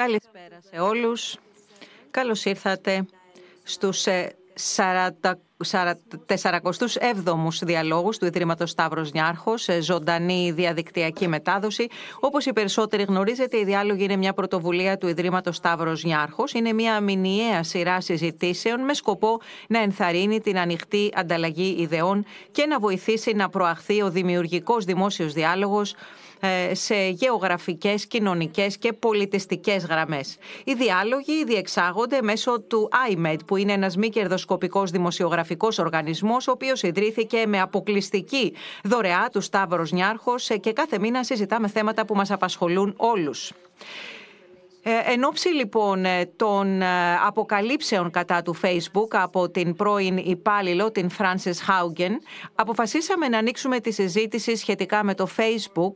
Καλησπέρα σε όλους. Καλώς ήρθατε στους 47ους διαλόγους του Ιδρύματος Σταύρος Νιάρχος, ζωντανή διαδικτυακή μετάδοση. Όπως οι περισσότεροι γνωρίζετε, η διάλογη είναι μια πρωτοβουλία του Ιδρύματος Σταύρος Νιάρχος. Είναι μια μηνιαία σειρά συζητήσεων με σκοπό να ενθαρρύνει την ανοιχτή ανταλλαγή ιδεών και να βοηθήσει να προαχθεί ο δημιουργικός δημόσιος διάλογος ε, σε γεωγραφικές, κοινωνικές και πολιτιστικές γραμμές. Οι διάλογοι διεξάγονται μέσω του IMED, που είναι ένας μη κερδοσκοπικός δημοσιογραφικός οργανισμός, ο οποίος ιδρύθηκε με αποκλειστική δωρεά του Σταύρος Νιάρχος και κάθε μήνα συζητάμε θέματα που μας απασχολούν όλους. Ε, εν ώψη λοιπόν ε, των ε, αποκαλύψεων κατά του Facebook από την πρώην υπάλληλο, την Frances Haugen, αποφασίσαμε να ανοίξουμε τη συζήτηση σχετικά με το Facebook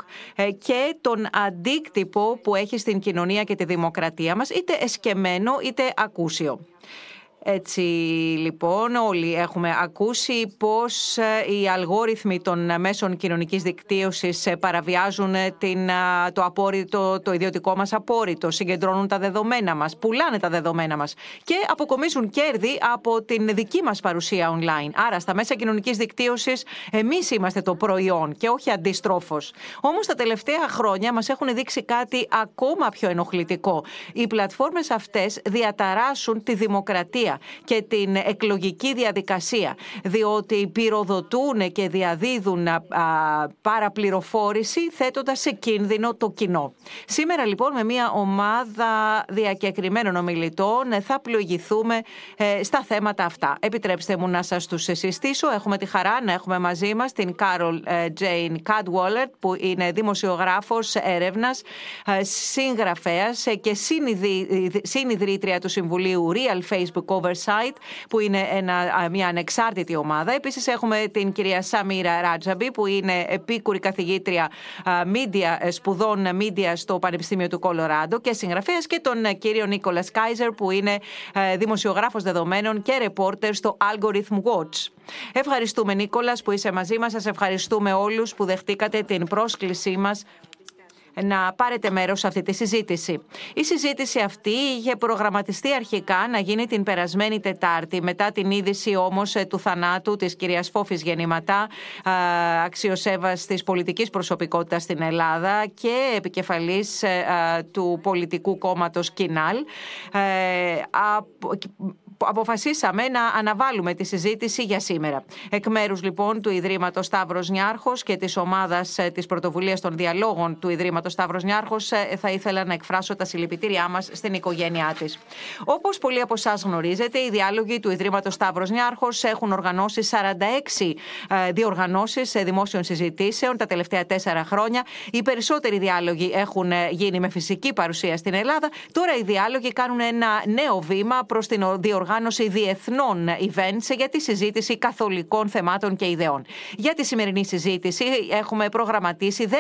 και τον αντίκτυπο που έχει στην κοινωνία και τη δημοκρατία μας, είτε εσκεμμένο είτε ακούσιο. Έτσι λοιπόν όλοι έχουμε ακούσει πώς ε, οι αλγόριθμοι των μέσων κοινωνικής δικτύωσης ε, παραβιάζουν ε, την, το, απόρριτο, το ιδιωτικό μας απόρριτο, συγκεντρώνουν τα δεδομένα μας, πουλάνε τα δεδομένα μας και αποκομίζουν κέρδη από την δική μας παρουσία online. Άρα στα μέσα κοινωνικής δικτύωσης εμείς είμαστε το προϊόν και όχι αντιστρόφως. Όμως τα τελευταία χρόνια μας έχουν δείξει κάτι ακόμα πιο ενοχλητικό. Οι πλατφόρμες αυτές διαταράσσουν τη δημοκρατία και την εκλογική διαδικασία, διότι πυροδοτούν και διαδίδουν παραπληροφόρηση θέτοντας σε κίνδυνο το κοινό. Σήμερα λοιπόν με μια ομάδα διακεκριμένων ομιλητών θα πλοηγηθούμε ε, στα θέματα αυτά. Επιτρέψτε μου να σας τους συστήσω. Έχουμε τη χαρά να έχουμε μαζί μας την Κάρολ Τζέιν Κάντουόλερ που είναι δημοσιογράφος έρευνας, ε, συγγραφέας και συνιδρύτρια του Συμβουλίου Real Facebook Oversight, που είναι ένα, μια ανεξάρτητη ομάδα. Επίσης, έχουμε την κυρία Σαμίρα Ράτζαμπι, που είναι επίκουρη καθηγήτρια media, ε, σπουδών media στο Πανεπιστήμιο του Κολοράντο και συγγραφέας, και τον ε, κύριο Νίκολας Κάιζερ, που είναι ε, δημοσιογράφος δεδομένων και ρεπόρτερ στο Algorithm Watch. Ευχαριστούμε Νίκολας που είσαι μαζί μας. Σας ευχαριστούμε όλους που δεχτήκατε την πρόσκλησή μας να πάρετε μέρος σε αυτή τη συζήτηση. Η συζήτηση αυτή είχε προγραμματιστεί αρχικά να γίνει την περασμένη Τετάρτη, μετά την είδηση όμως ε, του θανάτου της κυρίας Φόφης Γεννηματά, αξιοσέβαστης πολιτικής προσωπικότητας στην Ελλάδα και επικεφαλής ε, του πολιτικού κόμματος Κινάλ αποφασίσαμε να αναβάλουμε τη συζήτηση για σήμερα. Εκ μέρους λοιπόν του Ιδρύματος Σταύρος Νιάρχος και της ομάδας ε, της πρωτοβουλίας των διαλόγων του Ιδρύματος Σταύρος Νιάρχος, ε, θα ήθελα να εκφράσω τα συλληπιτήριά μας στην οικογένειά της. Όπως πολλοί από εσάς γνωρίζετε, οι διάλογοι του Ιδρύματος Σταύρος Νιάρχος έχουν οργανώσει 46 ε, διοργανώσεις δημόσιων συζητήσεων τα τελευταία τέσσερα χρόνια. Οι περισσότεροι διάλογοι έχουν γίνει με φυσική παρουσία στην Ελλάδα. Τώρα οι διάλογοι κάνουν ένα νέο βήμα προς την διοργάνωση οργάνωση διεθνών events για τη συζήτηση καθολικών θεμάτων και ιδεών. Για τη σημερινή συζήτηση έχουμε προγραμματίσει 10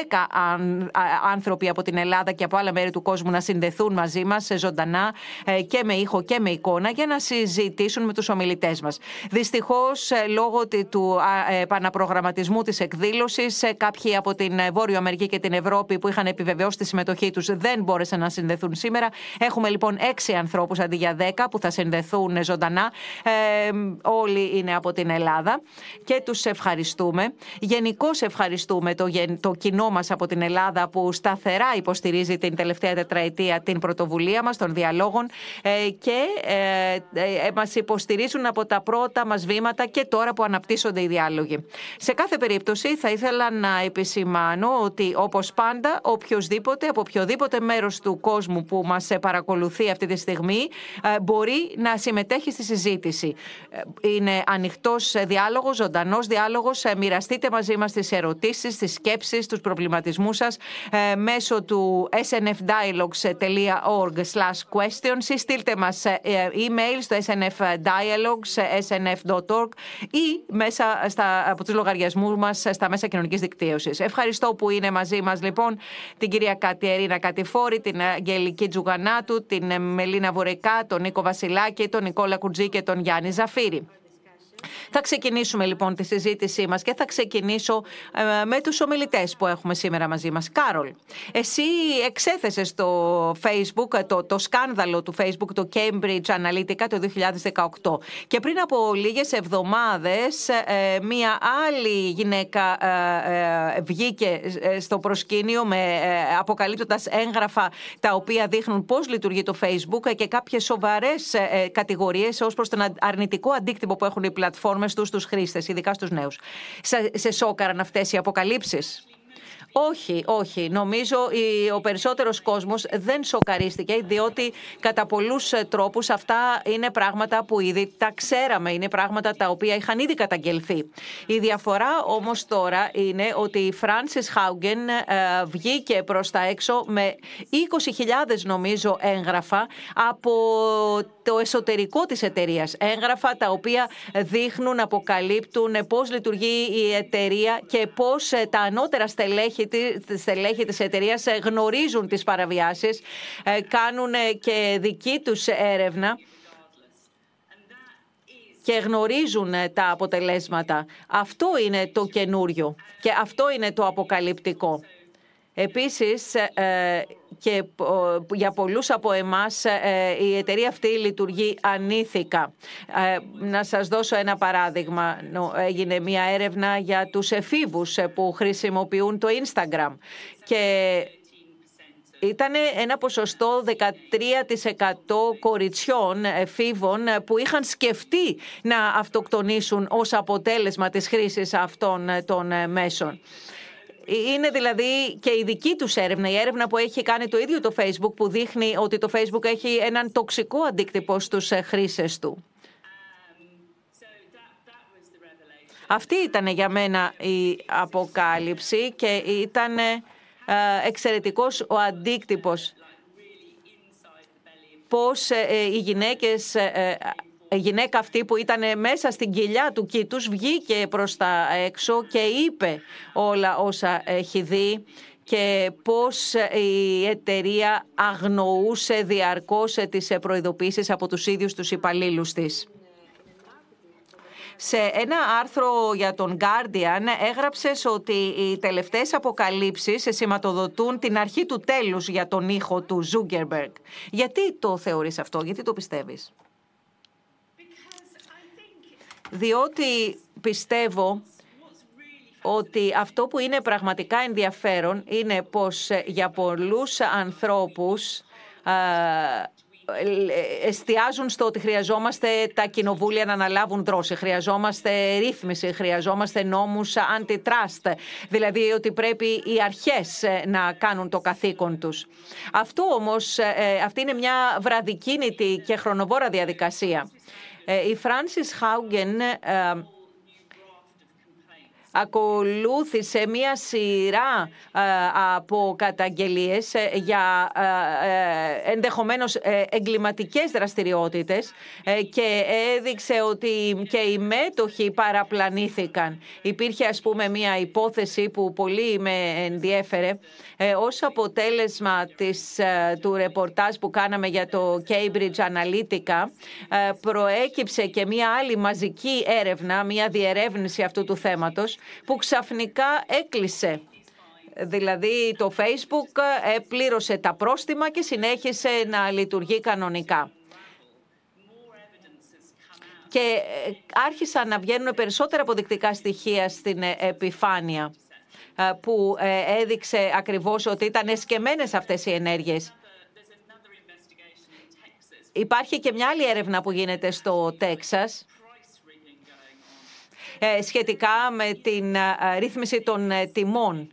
άνθρωποι από την Ελλάδα και από άλλα μέρη του κόσμου να συνδεθούν μαζί μας ζωντανά ε, και με ήχο και με εικόνα για να συζητήσουν με τους ομιλητές μας. Δυστυχώς, ε, λόγω του επαναπρογραμματισμού της εκδήλωσης, ε, κάποιοι από την Βόρειο Αμερική και την Ευρώπη που είχαν επιβεβαιώσει τη συμμετοχή τους δεν μπόρεσαν να συνδεθούν σήμερα. Έχουμε λοιπόν έξι ανθρώπους αντί για 10 που θα συνδεθούν ζωντανά. Ε, όλοι είναι από την Ελλάδα και τους ευχαριστούμε. Γενικώς ευχαριστούμε το, το κοινό μας από την Ελλάδα που σταθερά υποστηρίζει την τελευταία τετραετία την πρωτοβουλία μας των διαλόγων ε, και ε, ε, μας υποστηρίζουν από τα πρώτα μας βήματα και τώρα που αναπτύσσονται οι διάλογοι. Σε κάθε περίπτωση θα ήθελα να επισημάνω ότι όπως πάντα οποιοδήποτε από οποιοδήποτε μέρος του κόσμου που μας παρακολουθεί αυτή τη στιγμή ε, μπορεί να συμμετέχει συμμετέχει στη συζήτηση. Ε, είναι ανοιχτός διάλογος, ζωντανός διάλογος. Ε, μοιραστείτε μαζί μας τις ερωτήσεις, τις σκέψεις, τους προβληματισμούς σας ε, μέσω του snfdialogues.org/questions ή στείλτε μας email στο snfdialogues.snf.org ή μέσα στα, από τους λογαριασμούς μας στα μέσα κοινωνικής δικτύωσης. Ευχαριστώ που είναι μαζί μας λοιπόν την κυρία Κατερίνα Κατηφόρη, την Αγγελική Τζουγανάτου, την Μελίνα Βουρεκά, τον Νίκο Βασιλάκη, τον Νικόλα Κουτζή και τον Γιάννη Ζαφύρη. Θα ξεκινήσουμε λοιπόν τη συζήτησή μας και θα ξεκινήσω ε, με τους ομιλητές που έχουμε σήμερα μαζί μας. Κάρολ, εσύ εξέθεσες στο Facebook, το, το σκάνδαλο του Facebook, το Cambridge Analytica το 2018 και πριν από λίγες εβδομάδες ε, μία άλλη γυναίκα ε, βγήκε στο προσκήνιο με αποκαλύπτοντας έγγραφα τα οποία δείχνουν πώς λειτουργεί το Facebook και κάποιες σοβαρές κατηγορίες ως προς τον αρνητικό αντίκτυπο που έχουν οι πλατφόρμες πλατφόρμες τους στους χρήστες, ειδικά στους νέους. Σε, σε σόκαραν αυτές οι αποκαλύψεις; Όχι, όχι. Νομίζω ο περισσότερος κόσμος δεν σοκαρίστηκε, διότι κατά πολλούς ε, τρόπους αυτά είναι πράγματα που ήδη τα ξέραμε, είναι πράγματα τα οποία είχαν ήδη καταγγελθεί. Η διαφορά όμως τώρα είναι ότι η Francis Haugen ε, βγήκε προς τα έξω με 20.000 νομίζω έγγραφα από το εσωτερικό της εταιρείας. Έγγραφα τα οποία δείχνουν, αποκαλύπτουν πώς λειτουργεί η εταιρεία και πώς ε, τα ανώτερα στελέχη στελέχη της εταιρείας ε, γνωρίζουν τις παραβιάσεις, ε, κάνουν ε, και δική τους έρευνα και γνωρίζουν τα αποτελέσματα. Αυτό είναι το καινούριο και αυτό είναι το αποκαλυπτικό. Επίσης, και για πολλούς από εμάς ε, η εταιρεία αυτή λειτουργεί ανήθικα. Ε, να σας δώσω ένα παράδειγμα. Έγινε μια έρευνα για τους εφήβους ε, που χρησιμοποιούν το Instagram και ήταν ένα ποσοστό 13% κοριτσιών εφήβων που είχαν σκεφτεί να αυτοκτονήσουν ως αποτέλεσμα της χρήσης αυτών των μέσων. Είναι δηλαδή και η δική τους έρευνα, η έρευνα που έχει κάνει το ίδιο το Facebook που δείχνει ότι το Facebook έχει έναν τοξικό αντίκτυπο στους ε, χρήστες του. Αυτή ήταν για μένα η αποκάλυψη και ήταν ε, εξαιρετικός ο αντίκτυπος. Πώς ε, οι γυναίκες η γυναίκα αυτή που ήταν μέσα στην κοιλιά του κήτους βγήκε προς τα έξω και είπε όλα όσα έχει δει και πώς η εταιρεία αγνοούσε διαρκώς τις προειδοποίησεις από τους ίδιους τους υπαλλήλους της. Σε ένα άρθρο για τον Guardian έγραψες ότι οι τελευταίες αποκαλύψεις σηματοδοτούν την αρχή του τέλους για τον ήχο του Zuckerberg. Γιατί το θεωρείς αυτό, γιατί το πιστεύεις; Διότι πιστεύω ότι αυτό που είναι πραγματικά ενδιαφέρον είναι πως για πολλούς ανθρώπους εστιάζουν στο ότι χρειαζόμαστε τα κοινοβούλια να αναλάβουν δρόση, χρειαζόμαστε ρύθμιση, χρειαζόμαστε νόμους antitrust, δηλαδή ότι πρέπει οι αρχές να κάνουν το καθήκον τους. Αυτό όμως, ε, αυτή είναι μια βραδικίνητη και χρονοβόρα διαδικασία. Ε, η Francis Haugen ε, ακολούθησε μία σειρά ε, από καταγγελίες για ενδεχομένως εγκληματικές δραστηριότητες και έδειξε ότι και οι μέτοχοι παραπλανήθηκαν. Υπήρχε ας πούμε μία υπόθεση που πολύ με ενδιέφερε ε, ως αποτέλεσμα της, ε, του ρεπορτάζ που κάναμε για το Cambridge Analytica ε, προέκυψε και μία άλλη μαζική έρευνα, μία διερεύνηση αυτού του θέματος που ξαφνικά έκλεισε. Δηλαδή το Facebook πλήρωσε τα πρόστιμα και συνέχισε να λειτουργεί κανονικά και άρχισαν να βγαίνουν περισσότερα αποδεικτικά στοιχεία στην επιφάνεια. Ε, που ε, έδειξε ακριβώς ότι ήταν εσκεμμένες αυτές οι ενέργειες. Υπάρχει και μια άλλη έρευνα που γίνεται στο Τέξας ε, σχετικά με την ρύθμιση των τιμών.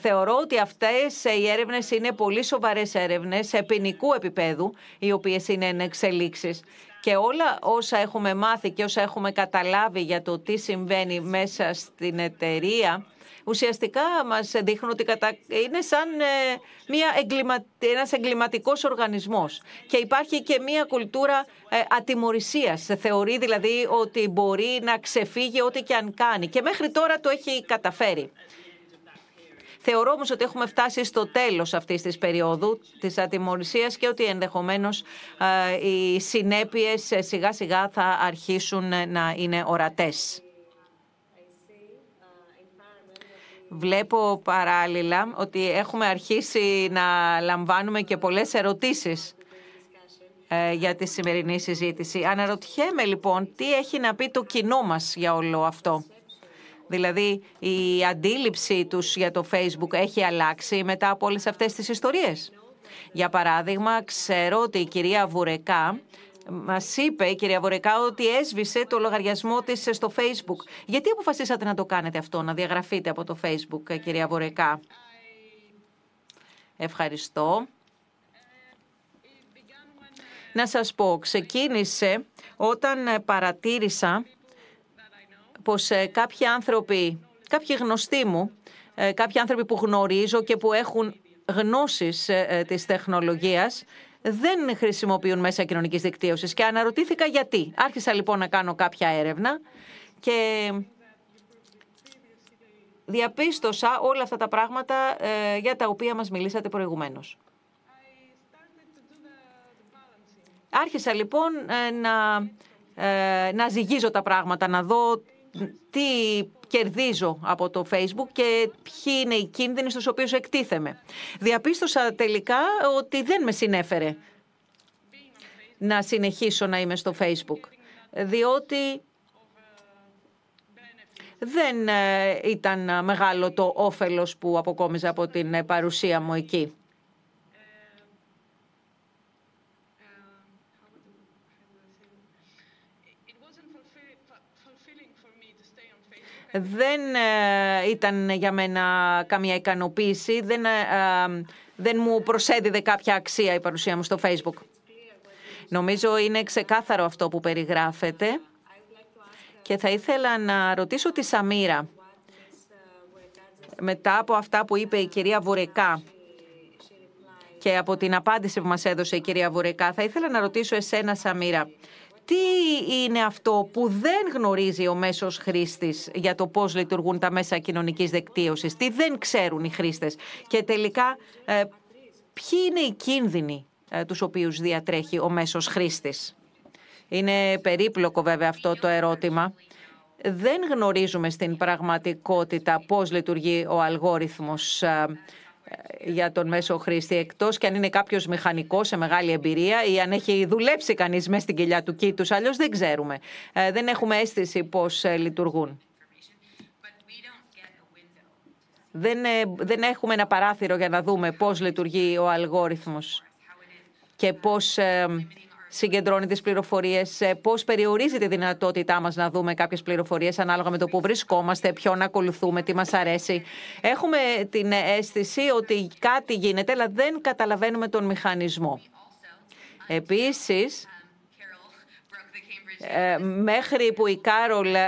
θεωρώ ότι αυτές οι έρευνες είναι πολύ σοβαρές έρευνες σε ποινικού επίπεδου, οι οποίες είναι εν εξελίξεις. Και όλα όσα έχουμε μάθει και όσα έχουμε καταλάβει για το τι συμβαίνει μέσα στην εταιρεία, ουσιαστικά μας δείχνουν ότι είναι σαν ε, μια εγκλημα... ένας εγκληματικός οργανισμός. Και υπάρχει και μια κουλτούρα ε, ατιμορρησίας. Θεωρεί δηλαδή ότι μπορεί να ξεφύγει ό,τι και αν κάνει. Και μέχρι τώρα το έχει καταφέρει. Θεωρώ όμως ότι έχουμε φτάσει στο τέλος αυτής της περίοδου της ατιμορρησίας και ότι ενδεχομένως οι συνέπειες σιγά σιγά θα αρχίσουν να είναι ορατές. Βλέπω παράλληλα ότι έχουμε αρχίσει να λαμβάνουμε και πολλές ερωτήσεις ε, για τη σημερινή συζήτηση. Αναρωτιέμαι λοιπόν τι έχει να πει το κοινό μας για όλο αυτό; Δηλαδή η αντίληψη τους για το Facebook έχει αλλάξει μετά από όλες αυτές τις ιστορίες; Για παράδειγμα, ξέρω ότι η κυρία Βουρεκά Μας είπε η κυρία Βορεκά ότι έσβησε το λογαριασμό της στο Facebook. Γιατί αποφασίσατε να το κάνετε αυτό, να διαγραφείτε από το Facebook, κυρία Βορεκά. Ευχαριστώ. Να σας πω, ξεκίνησε όταν παρατήρησα πως ε, κάποιοι άνθρωποι, κάποιοι γνωστοί μου, ε, κάποιοι άνθρωποι που γνωρίζω και που έχουν γνώσεις ε, της τεχνολογίας, δεν χρησιμοποιούν μέσα κοινωνικής δικτύωσης και αναρωτήθηκα γιατί. Άρχισα λοιπόν να κάνω κάποια έρευνα και διαπίστωσα όλα αυτά τα πράγματα ε, για τα οποία μας μιλήσατε προηγουμένως. Άρχισα λοιπόν ε, να, ε, να ζυγίζω τα πράγματα, να δω τι κερδίζω από το Facebook και ποιοι είναι οι κίνδυνοι στους οποίους εκτίθεμαι. Διαπίστωσα τελικά ότι δεν με συνέφερε να συνεχίσω να είμαι στο Facebook, διότι δεν ε, ήταν μεγάλο το όφελος που αποκόμιζα από την παρουσία μου εκεί. Δεν ε, ήταν για μένα καμία ικανοποίηση, δεν, ε, ε, δεν μου προσέδιδε κάποια αξία η παρουσία μου στο Facebook. Νομίζω είναι ξεκάθαρο αυτό που περιγράφεται. Και θα ήθελα να ρωτήσω τη Σαμίρα. Μετά από αυτά που είπε η κυρία Βουρεκά και από την απάντηση που μας έδωσε η κυρία Βουρεκά, θα ήθελα να ρωτήσω εσένα Σαμίρα τι είναι αυτό που δεν γνωρίζει ο μέσος χρήστης για το πώς λειτουργούν τα μέσα κοινωνικής δικτύωσης, τι δεν ξέρουν οι χρήστες και τελικά ε, ποιοι είναι οι κίνδυνοι ε, τους οποίους διατρέχει ο μέσος χρήστης. Είναι περίπλοκο βέβαια αυτό το ερώτημα. Δεν γνωρίζουμε στην πραγματικότητα πώς λειτουργεί ο αλγόριθμος ε, για τον μέσο χρήστη, εκτός και αν είναι κάποιος μηχανικός σε μεγάλη εμπειρία ή αν έχει δουλέψει κανείς μέσα στην κοιλιά του κήτου. Αλλιώς δεν ξέρουμε. Ε, δεν έχουμε αίσθηση πώς ε, λειτουργούν. Δεν, ε, δεν έχουμε ένα παράθυρο για να δούμε πώς λειτουργεί ο αλγόριθμος και πώς συγκεντρώνει τις πληροφορίες, πώς περιορίζει τη δυνατότητά μας να δούμε κάποιες πληροφορίες ανάλογα με το που βρισκόμαστε, ποιον ακολουθούμε, τι μας αρέσει. Έχουμε την αίσθηση ότι κάτι γίνεται, αλλά δεν καταλαβαίνουμε τον μηχανισμό. Επίσης, ε, μέχρι που η Κάρολ ε,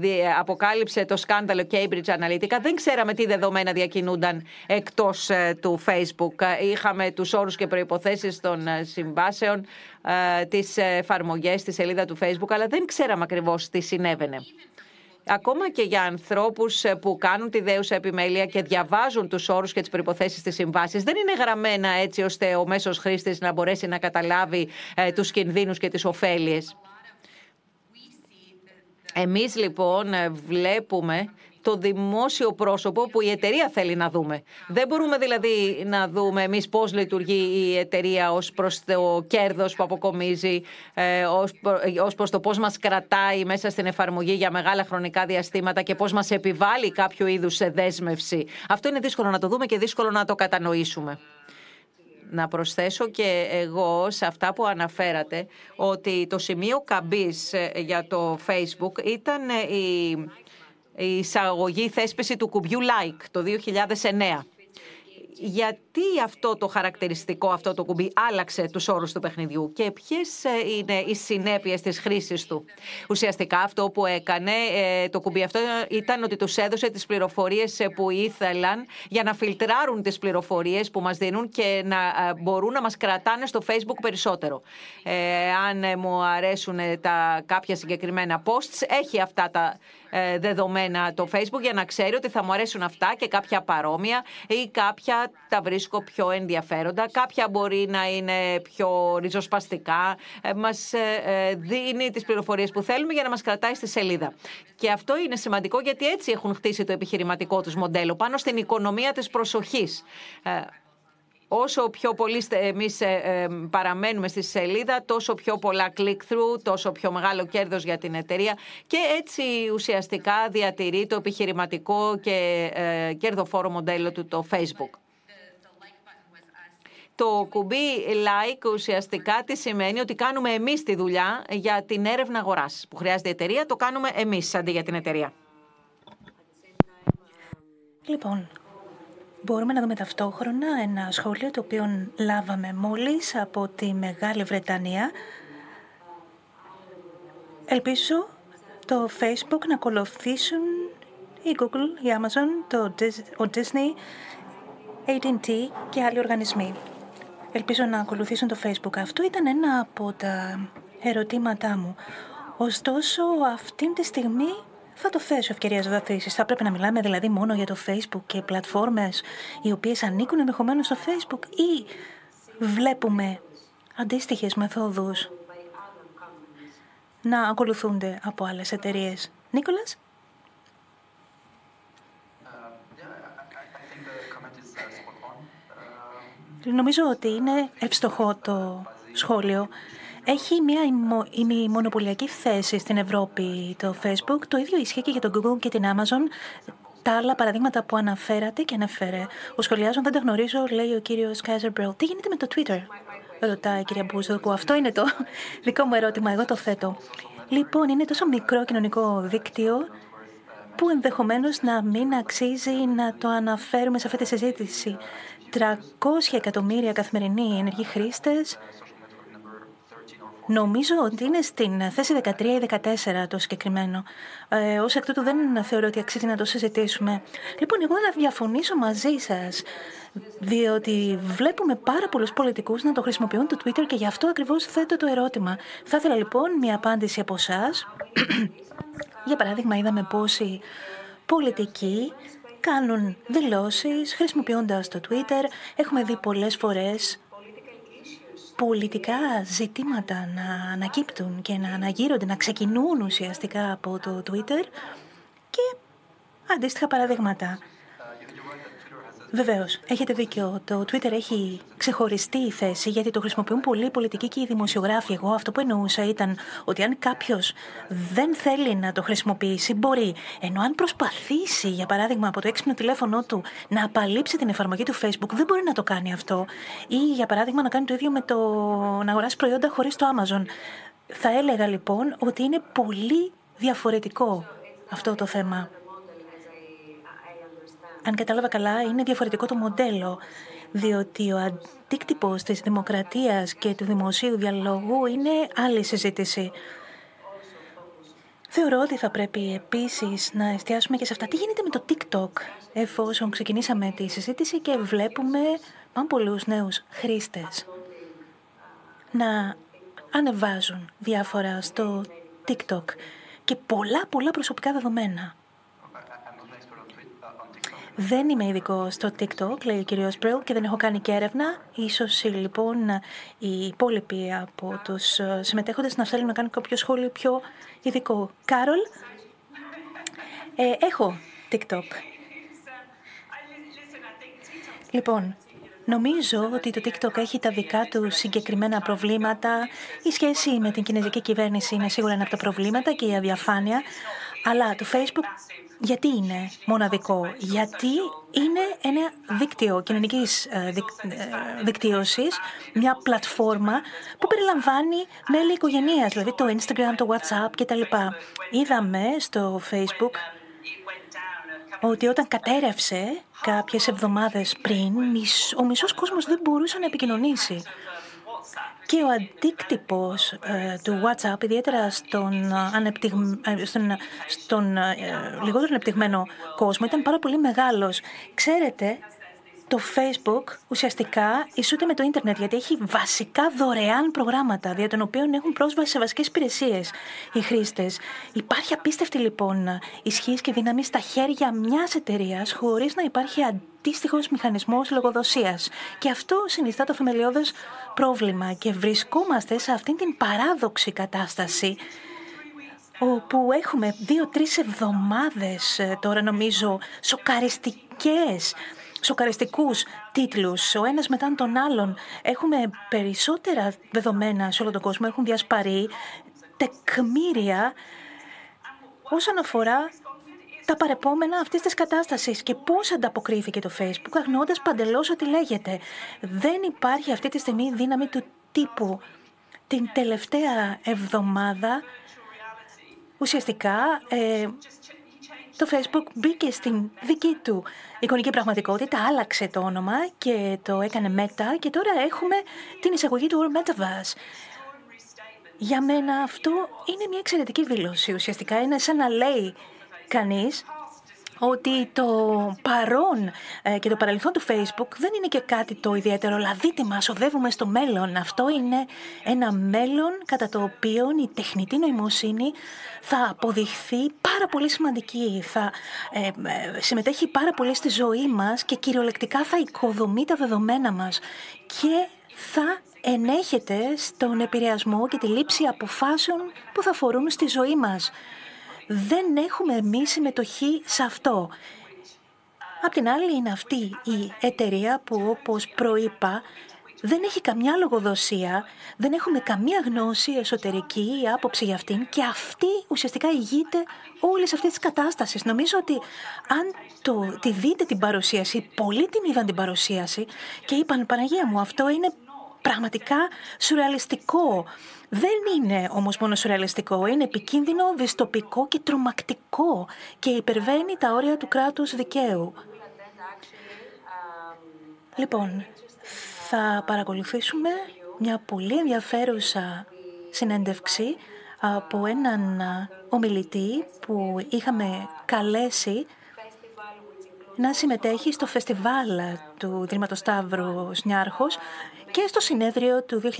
ε, αποκάλυψε το σκάνδαλο Cambridge Analytica, δεν ξέραμε τι δεδομένα διακινούνταν εκτός του Facebook. Είχαμε τους όρους και προϋποθέσεις των συμβάσεων, τις εφαρμογές στη σελίδα του Facebook, αλλά δεν ξέραμε ακριβώς τι συνέβαινε. Ακόμα και για ανθρώπους που κάνουν τη δέουσα επιμέλεια και διαβάζουν τους όρους και τις προϋποθέσεις της συμβάσης, δεν είναι γραμμένα έτσι ώστε ο μέσος χρήστης να μπορέσει να καταλάβει τους κινδύνους και τις ωφέλειες. Εμείς λοιπόν βλέπουμε το δημόσιο πρόσωπο που η εταιρεία θέλει να δούμε. Δεν μπορούμε δηλαδή να δούμε εμείς πώς λειτουργεί η εταιρεία ως προς το κέρδος που αποκομίζει, ε, ως προς το πώς μας κρατάει μέσα στην εφαρμογή για μεγάλα χρονικά διαστήματα και πώς μας επιβάλλει κάποιο είδους σε δέσμευση. Αυτό είναι δύσκολο να το δούμε και δύσκολο να το κατανοήσουμε να προσθέσω και εγώ σε αυτά που αναφέρατε ότι το σημείο καμπής ε, για το Facebook ήταν ε, η, η εισαγωγή θέσπιση του κουμπιού like το 2009 γιατί αυτό το χαρακτηριστικό, αυτό το κουμπί άλλαξε τους όρους του παιχνιδιού και ποιες ε, είναι οι συνέπειες της χρήσης του; Ουσιαστικά αυτό που έκανε ε, το κουμπί αυτό ήταν ότι τους έδωσε τις πληροφορίες ε, που ήθελαν για να φιλτράρουν τις πληροφορίες που μας δίνουν και να μπορούν να μας κρατάνε στο Facebook περισσότερο. αν μου αρέσουν τα κάποια συγκεκριμένα posts, έχει αυτά τα ε, δεδομένα το Facebook για να ξέρει ότι θα μου αρέσουν αυτά και κάποια παρόμοια ή κάποια τα βρίσκω πιο ενδιαφέροντα. Κάποια μπορεί να είναι πιο ριζοσπαστικά. Ε, μας ε, δίνει τις πληροφορίες που θέλουμε για να μας κρατάει στη σελίδα. Και αυτό είναι σημαντικό γιατί έτσι έχουν χτίσει το επιχειρηματικό τους μοντέλο πάνω στην οικονομία της προσοχής. Όσο πιο πολύ εμείς ε, ε, παραμένουμε στη σελίδα, τόσο πιο πολλά click-through, τόσο πιο μεγάλο κέρδος για την εταιρεία και έτσι ουσιαστικά διατηρεί το επιχειρηματικό και ε, κερδοφόρο μοντέλο του το Facebook. Το κουμπί like ουσιαστικά τι σημαίνει; Ότι κάνουμε εμείς τη δουλειά για την έρευνα αγοράς που χρειάζεται η εταιρεία, το κάνουμε εμείς αντί για την εταιρεία. Λοιπόν, Μπορούμε να δούμε ταυτόχρονα ένα σχόλιο το οποίο λάβαμε μόλις από τη Μεγάλη Βρετανία. Ελπίζω το Facebook να ακολουθήσουν η Google, η Amazon, το ο Disney, AT&T και άλλοι οργανισμοί. Ελπίζω να ακολουθήσουν το Facebook. Αυτό ήταν ένα από τα ερωτήματά μου. Ωστόσο, αυτή τη στιγμή θα το θέσω ευκαιρίας ζωδοθήσει. Θα πρέπει να μιλάμε δηλαδή μόνο για το Facebook και πλατφόρμες οι οποίες ανήκουν ενδεχομένως στο Facebook ή βλέπουμε αντίστοιχες μεθόδους να ακολουθούνται από άλλες εταιρείες. Νίκολας; Νομίζω ότι είναι ευστοχό το σχόλιο. Έχει μια μονοπωλιακή θέση στην Ευρώπη το Facebook. Το ίδιο ισχύει και για το Google και την Amazon. Τα άλλα παραδείγματα που αναφέρατε και ανέφερε. Ο σχολιάζων δεν τα γνωρίζω, λέει ο κύριος Κάιζερ Μπρελ. Τι γίνεται με το Twitter, ρωτάει η κυρία Μπούζοκου. Αυτό είναι το δικό μου ερώτημα. Εγώ το θέτω. Λοιπόν, είναι τόσο μικρό κοινωνικό δίκτυο που ενδεχομένως να μην αξίζει να το αναφέρουμε σε αυτή τη συζήτηση. 300 εκατομμύρια καθημερινοί ενεργοί χρήστες, Νομίζω ότι είναι στην θέση 13 ή 14 το συγκεκριμένο. Ε, Ω εκ τούτου δεν θεωρώ ότι αξίζει να το συζητήσουμε. Λοιπόν, εγώ να διαφωνήσω μαζί σας, διότι βλέπουμε πάρα πολλούς πολιτικούς να το χρησιμοποιούν το Twitter και γι' αυτό ακριβώς θέτω το ερώτημα. Θα ήθελα λοιπόν μια απάντηση από εσά. Για παράδειγμα, είδαμε πόσοι πολιτικοί κάνουν δηλώσεις χρησιμοποιώντας το Twitter. Έχουμε δει πολλές φορές πολιτικά ζητήματα να ανακύπτουν και να αναγείρονται, να ξεκινούν ουσιαστικά από το Twitter και αντίστοιχα παραδείγματα. Βεβαίως, έχετε δίκιο. Το Twitter έχει ξεχωριστή θέση γιατί το χρησιμοποιούν πολλοί πολιτικοί και οι δημοσιογράφοι. Εγώ αυτό που εννοούσα ήταν ότι αν κάποιος δεν θέλει να το χρησιμοποιήσει, μπορεί. Ενώ αν προσπαθήσει, για παράδειγμα, από το έξυπνο τηλέφωνό του να απαλείψει την εφαρμογή του Facebook, δεν μπορεί να το κάνει αυτό. Ή, για παράδειγμα, να κάνει το ίδιο με το να αγοράσει προϊόντα χωρίς το Amazon. Θα έλεγα λοιπόν ότι είναι πολύ διαφορετικό αυτό το θέμα αν κατάλαβα καλά, είναι διαφορετικό το μοντέλο, διότι ο αντίκτυπος της δημοκρατίας και του δημοσίου διαλόγου είναι άλλη συζήτηση. Θεωρώ ότι θα πρέπει επίσης να εστιάσουμε και σε αυτά. Τι γίνεται με το TikTok, εφόσον ξεκινήσαμε τη συζήτηση και βλέπουμε πάνω πολλούς νέους χρήστες να ανεβάζουν διάφορα στο TikTok και πολλά πολλά προσωπικά δεδομένα. Δεν είμαι ειδικό στο TikTok, λέει ο κύριος Μπριλ, και δεν έχω κάνει και έρευνα. Ίσως λοιπόν οι υπόλοιποι από τους ε, συμμετέχοντες να θέλουν να κάνουν κάποιο σχόλιο πιο ειδικό. Κάρολ, ε, έχω TikTok. Λοιπόν, Νομίζω ότι το TikTok έχει τα δικά του συγκεκριμένα προβλήματα. Η σχέση με την κινέζικη κυβέρνηση είναι σίγουρα ένα από τα προβλήματα και η αδιαφάνεια. Αλλά το Facebook γιατί είναι μοναδικό, γιατί είναι ένα δίκτυο κοινωνικής ε, ε, δικτύωσης, μια πλατφόρμα που περιλαμβάνει μέλη οικογενείας, δηλαδή το Instagram, το WhatsApp κτλ. Είδαμε στο Facebook ότι όταν κατέρευσε κάποιες εβδομάδες πριν, ο μισός κόσμος δεν μπορούσε να επικοινωνήσει. Και ο αντίκτυπος ε, του WhatsApp, ιδιαίτερα στον, ανεπτυγ... Ε, στον, στον ε, λιγότερο ανεπτυγμένο κόσμο, ήταν πάρα πολύ μεγάλος. Ξέρετε το Facebook ουσιαστικά ισούται με το ίντερνετ γιατί έχει βασικά δωρεάν προγράμματα δια των οποίων έχουν πρόσβαση σε βασικές υπηρεσίες οι χρήστες. Υπάρχει απίστευτη λοιπόν ισχύς και δύναμη στα χέρια μιας εταιρείας χωρίς να υπάρχει αντίστοιχος μηχανισμός λογοδοσίας. Και αυτό συνιστά το θεμελιώδες πρόβλημα και βρισκόμαστε σε αυτήν την παράδοξη κατάσταση όπου έχουμε δύο-τρεις εβδομάδες ε, τώρα νομίζω σοκαριστικές σοκαριστικούς τίτλους, ο ένας μετά τον άλλον. Έχουμε περισσότερα δεδομένα σε όλο τον κόσμο, έχουν διασπαρεί τεκμήρια όσον αφορά τα παρεπόμενα αυτής της κατάστασης και πώς ανταποκρίθηκε το Facebook αγνοώντας παντελώς ότι λέγεται. Δεν υπάρχει αυτή τη στιγμή δύναμη του τύπου. Την τελευταία εβδομάδα ουσιαστικά ε, το Facebook μπήκε στην δική του εικονική πραγματικότητα, άλλαξε το όνομα και το έκανε Meta και τώρα έχουμε την εισαγωγή του All Metaverse. Για μένα αυτό είναι μια εξαιρετική δήλωση. Ουσιαστικά είναι σαν να λέει κανείς ότι το παρόν ε, και το παρελθόν του Facebook δεν είναι και κάτι το ιδιαίτερο, αλλά δείτε μας, οδεύουμε στο μέλλον. Αυτό είναι ένα μέλλον κατά το οποίο η τεχνητή νοημοσύνη θα αποδειχθεί πάρα πολύ σημαντική, θα ε, ε, συμμετέχει πάρα πολύ στη ζωή μας και κυριολεκτικά θα οικοδομεί τα δεδομένα μας. Και θα ενέχεται στον επηρεασμό και τη λήψη αποφάσεων που θα φορούν στη ζωή μας δεν έχουμε εμείς συμμετοχή σε αυτό. Απ' την άλλη είναι αυτή η εταιρεία που όπως προείπα δεν έχει καμιά λογοδοσία, δεν έχουμε καμία γνώση εσωτερική ή άποψη για αυτήν και αυτή ουσιαστικά ηγείται όλης αυτής της κατάστασης. Νομίζω ότι αν το, τη δείτε την παρουσίαση, πολλοί την είδαν την παρουσίαση και είπαν Παναγία μου αυτό είναι πραγματικά σουρεαλιστικό. Δεν είναι όμως μόνο σουρεαλιστικό, είναι επικίνδυνο, δυστοπικό και τρομακτικό και υπερβαίνει τα όρια του κράτους δικαίου. Λοιπόν, θα παρακολουθήσουμε μια πολύ ενδιαφέρουσα συνέντευξη από έναν ομιλητή που είχαμε καλέσει να συμμετέχει στο φεστιβάλ του Δρύματος Σταύρου Νιάρχος και στο συνέδριο του 2021.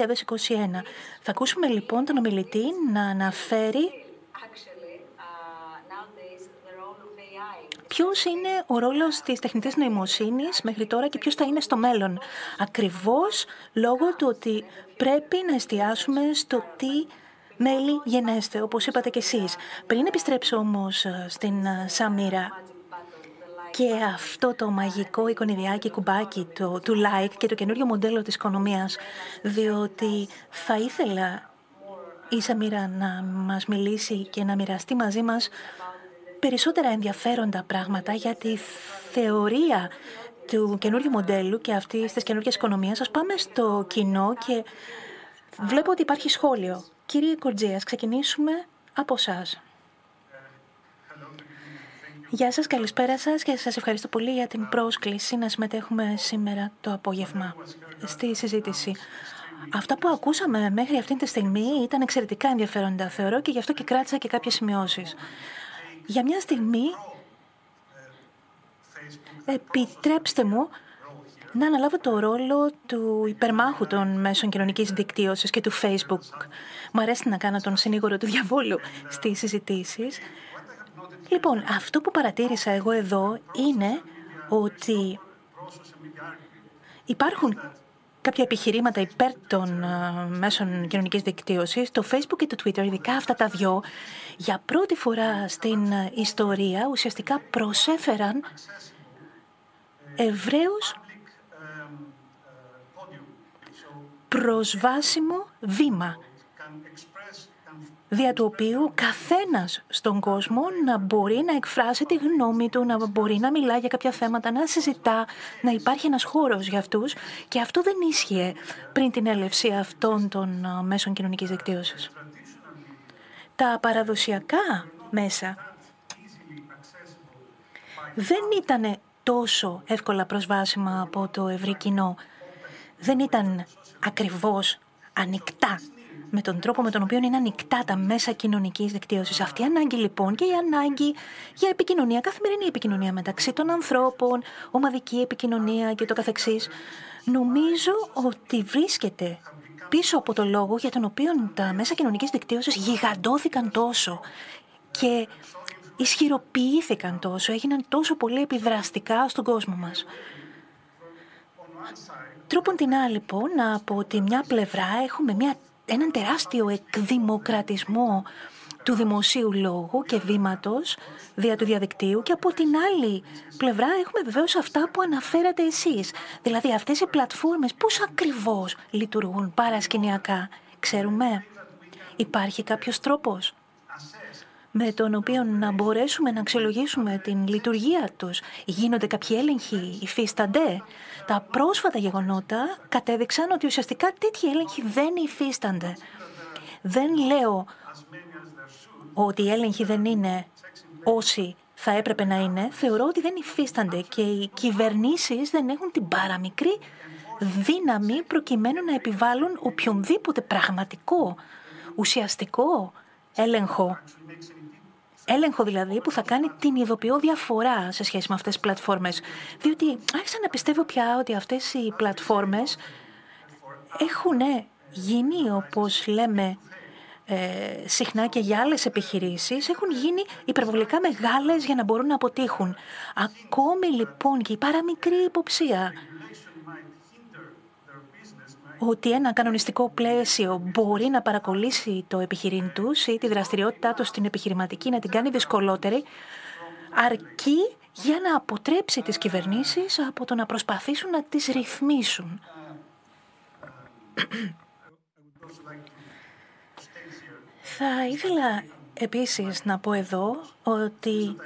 Θα ακούσουμε λοιπόν τον ομιλητή να αναφέρει Ποιος είναι ο ρόλος της τεχνητής νοημοσύνης μέχρι τώρα και ποιος θα είναι στο μέλλον. Ακριβώς λόγω του ότι πρέπει να εστιάσουμε στο τι μέλη γενέστε, όπως είπατε κι εσείς. Πριν επιστρέψω όμως ε, στην ε, Σαμίρα, και αυτό το μαγικό εικονιδιάκι κουμπάκι το, του like και το καινούριο μοντέλο της οικονομίας, διότι θα ήθελα η Σαμίρα να μας μιλήσει και να μοιραστεί μαζί μας περισσότερα ενδιαφέροντα πράγματα για τη θεωρία του καινούριου μοντέλου και αυτής της καινούργιας οικονομίας. Ας πάμε στο κοινό και βλέπω ότι υπάρχει σχόλιο. Κύριε Κορτζίας, ξεκινήσουμε από εσάς. Γεια σας, καλησπέρα σας και σας ευχαριστώ πολύ για την πρόσκληση να συμμετέχουμε σήμερα το απόγευμα στη συζήτηση. Αυτά που ακούσαμε μέχρι αυτή τη στιγμή ήταν εξαιρετικά ενδιαφέροντα, θεωρώ, και γι' αυτό και κράτησα και κάποιες σημειώσεις. Για μια στιγμή, επιτρέψτε μου να αναλάβω το ρόλο του υπερμάχου των μέσων κοινωνικής δικτύωσης και του Facebook. Μου αρέσει να κάνω τον συνήγορο του διαβόλου στις συζητήσεις. Λοιπόν, αυτό που παρατήρησα εγώ εδώ είναι ότι υπάρχουν κάποια επιχειρήματα υπέρ των ε, μέσων κοινωνικής δικτύωσης, το Facebook και το Twitter, ειδικά αυτά τα δυο, για πρώτη φορά στην ε, ιστορία ουσιαστικά προσέφεραν ευρέως προσβάσιμο βήμα δια του οποίου καθένας στον κόσμο να μπορεί να εκφράσει τη γνώμη του, να μπορεί να μιλά για κάποια θέματα, να συζητά, να υπάρχει ένας χώρος για αυτούς και αυτό δεν ίσχυε πριν την έλευση αυτών των μέσων κοινωνικής δικτύωσης. Τα παραδοσιακά μέσα δεν ήταν τόσο εύκολα προσβάσιμα από το ευρύ κοινό. Δεν ήταν ακριβώς ανοιχτά με τον τρόπο με τον οποίο είναι ανοιχτά τα μέσα κοινωνικής δικτύωσης. Αυτή η ανάγκη λοιπόν και η ανάγκη για επικοινωνία, καθημερινή επικοινωνία μεταξύ των ανθρώπων, ομαδική επικοινωνία και το καθεξής, νομίζω ότι βρίσκεται πίσω από το λόγο για τον οποίο τα μέσα κοινωνικής δικτύωσης γιγαντώθηκαν τόσο και ισχυροποιήθηκαν τόσο, έγιναν τόσο πολύ επιδραστικά στον κόσμο μας. Τρόπον την άλλη, λοιπόν, από τη μια πλευρά έχουμε μια, έναν τεράστιο εκδημοκρατισμό του δημοσίου λόγου και βήματος δια του διαδικτύου και από την άλλη πλευρά έχουμε βεβαίως αυτά που αναφέρατε εσείς. Δηλαδή αυτές οι πλατφόρμες πώς ακριβώς λειτουργούν παρασκηνιακά. Ξέρουμε, υπάρχει κάποιος τρόπος; Με τον οποίο να μπορέσουμε να αξιολογήσουμε την λειτουργία τους. Γίνονται κάποιοι έλεγχοι, υφίστανται. Τα πρόσφατα γεγονότα κατέδειξαν ότι ουσιαστικά τέτοιοι έλεγχοι δεν υφίστανται. Δεν λέω ότι οι έλεγχοι δεν είναι όσοι θα έπρεπε να είναι. Θεωρώ ότι δεν υφίστανται και οι κυβερνήσεις δεν έχουν την παραμικρή δύναμη προκειμένου να επιβάλλουν οποιονδήποτε πραγματικό, ουσιαστικό έλεγχο Έλεγχο δηλαδή που θα κάνει την ειδοποιώ διαφορά σε σχέση με αυτές τις πλατφόρμες. Διότι άρχισα να πιστεύω πια ότι αυτές οι πλατφόρμες έχουν γίνει, όπως λέμε ε, συχνά και για άλλες επιχειρήσεις, έχουν γίνει υπερβολικά μεγάλες για να μπορούν να αποτύχουν. Ακόμη λοιπόν και η παραμικρή υποψία ότι ένα κανονιστικό πλαίσιο μπορεί να παρακολύσει το επιχειρήν τους ή τη δραστηριότητά τους στην επιχειρηματική να την κάνει δυσκολότερη, αρκεί για να αποτρέψει τις κυβερνήσεις από το να προσπαθήσουν να τις ρυθμίσουν. Θα ήθελα επίσης να πω εδώ ότι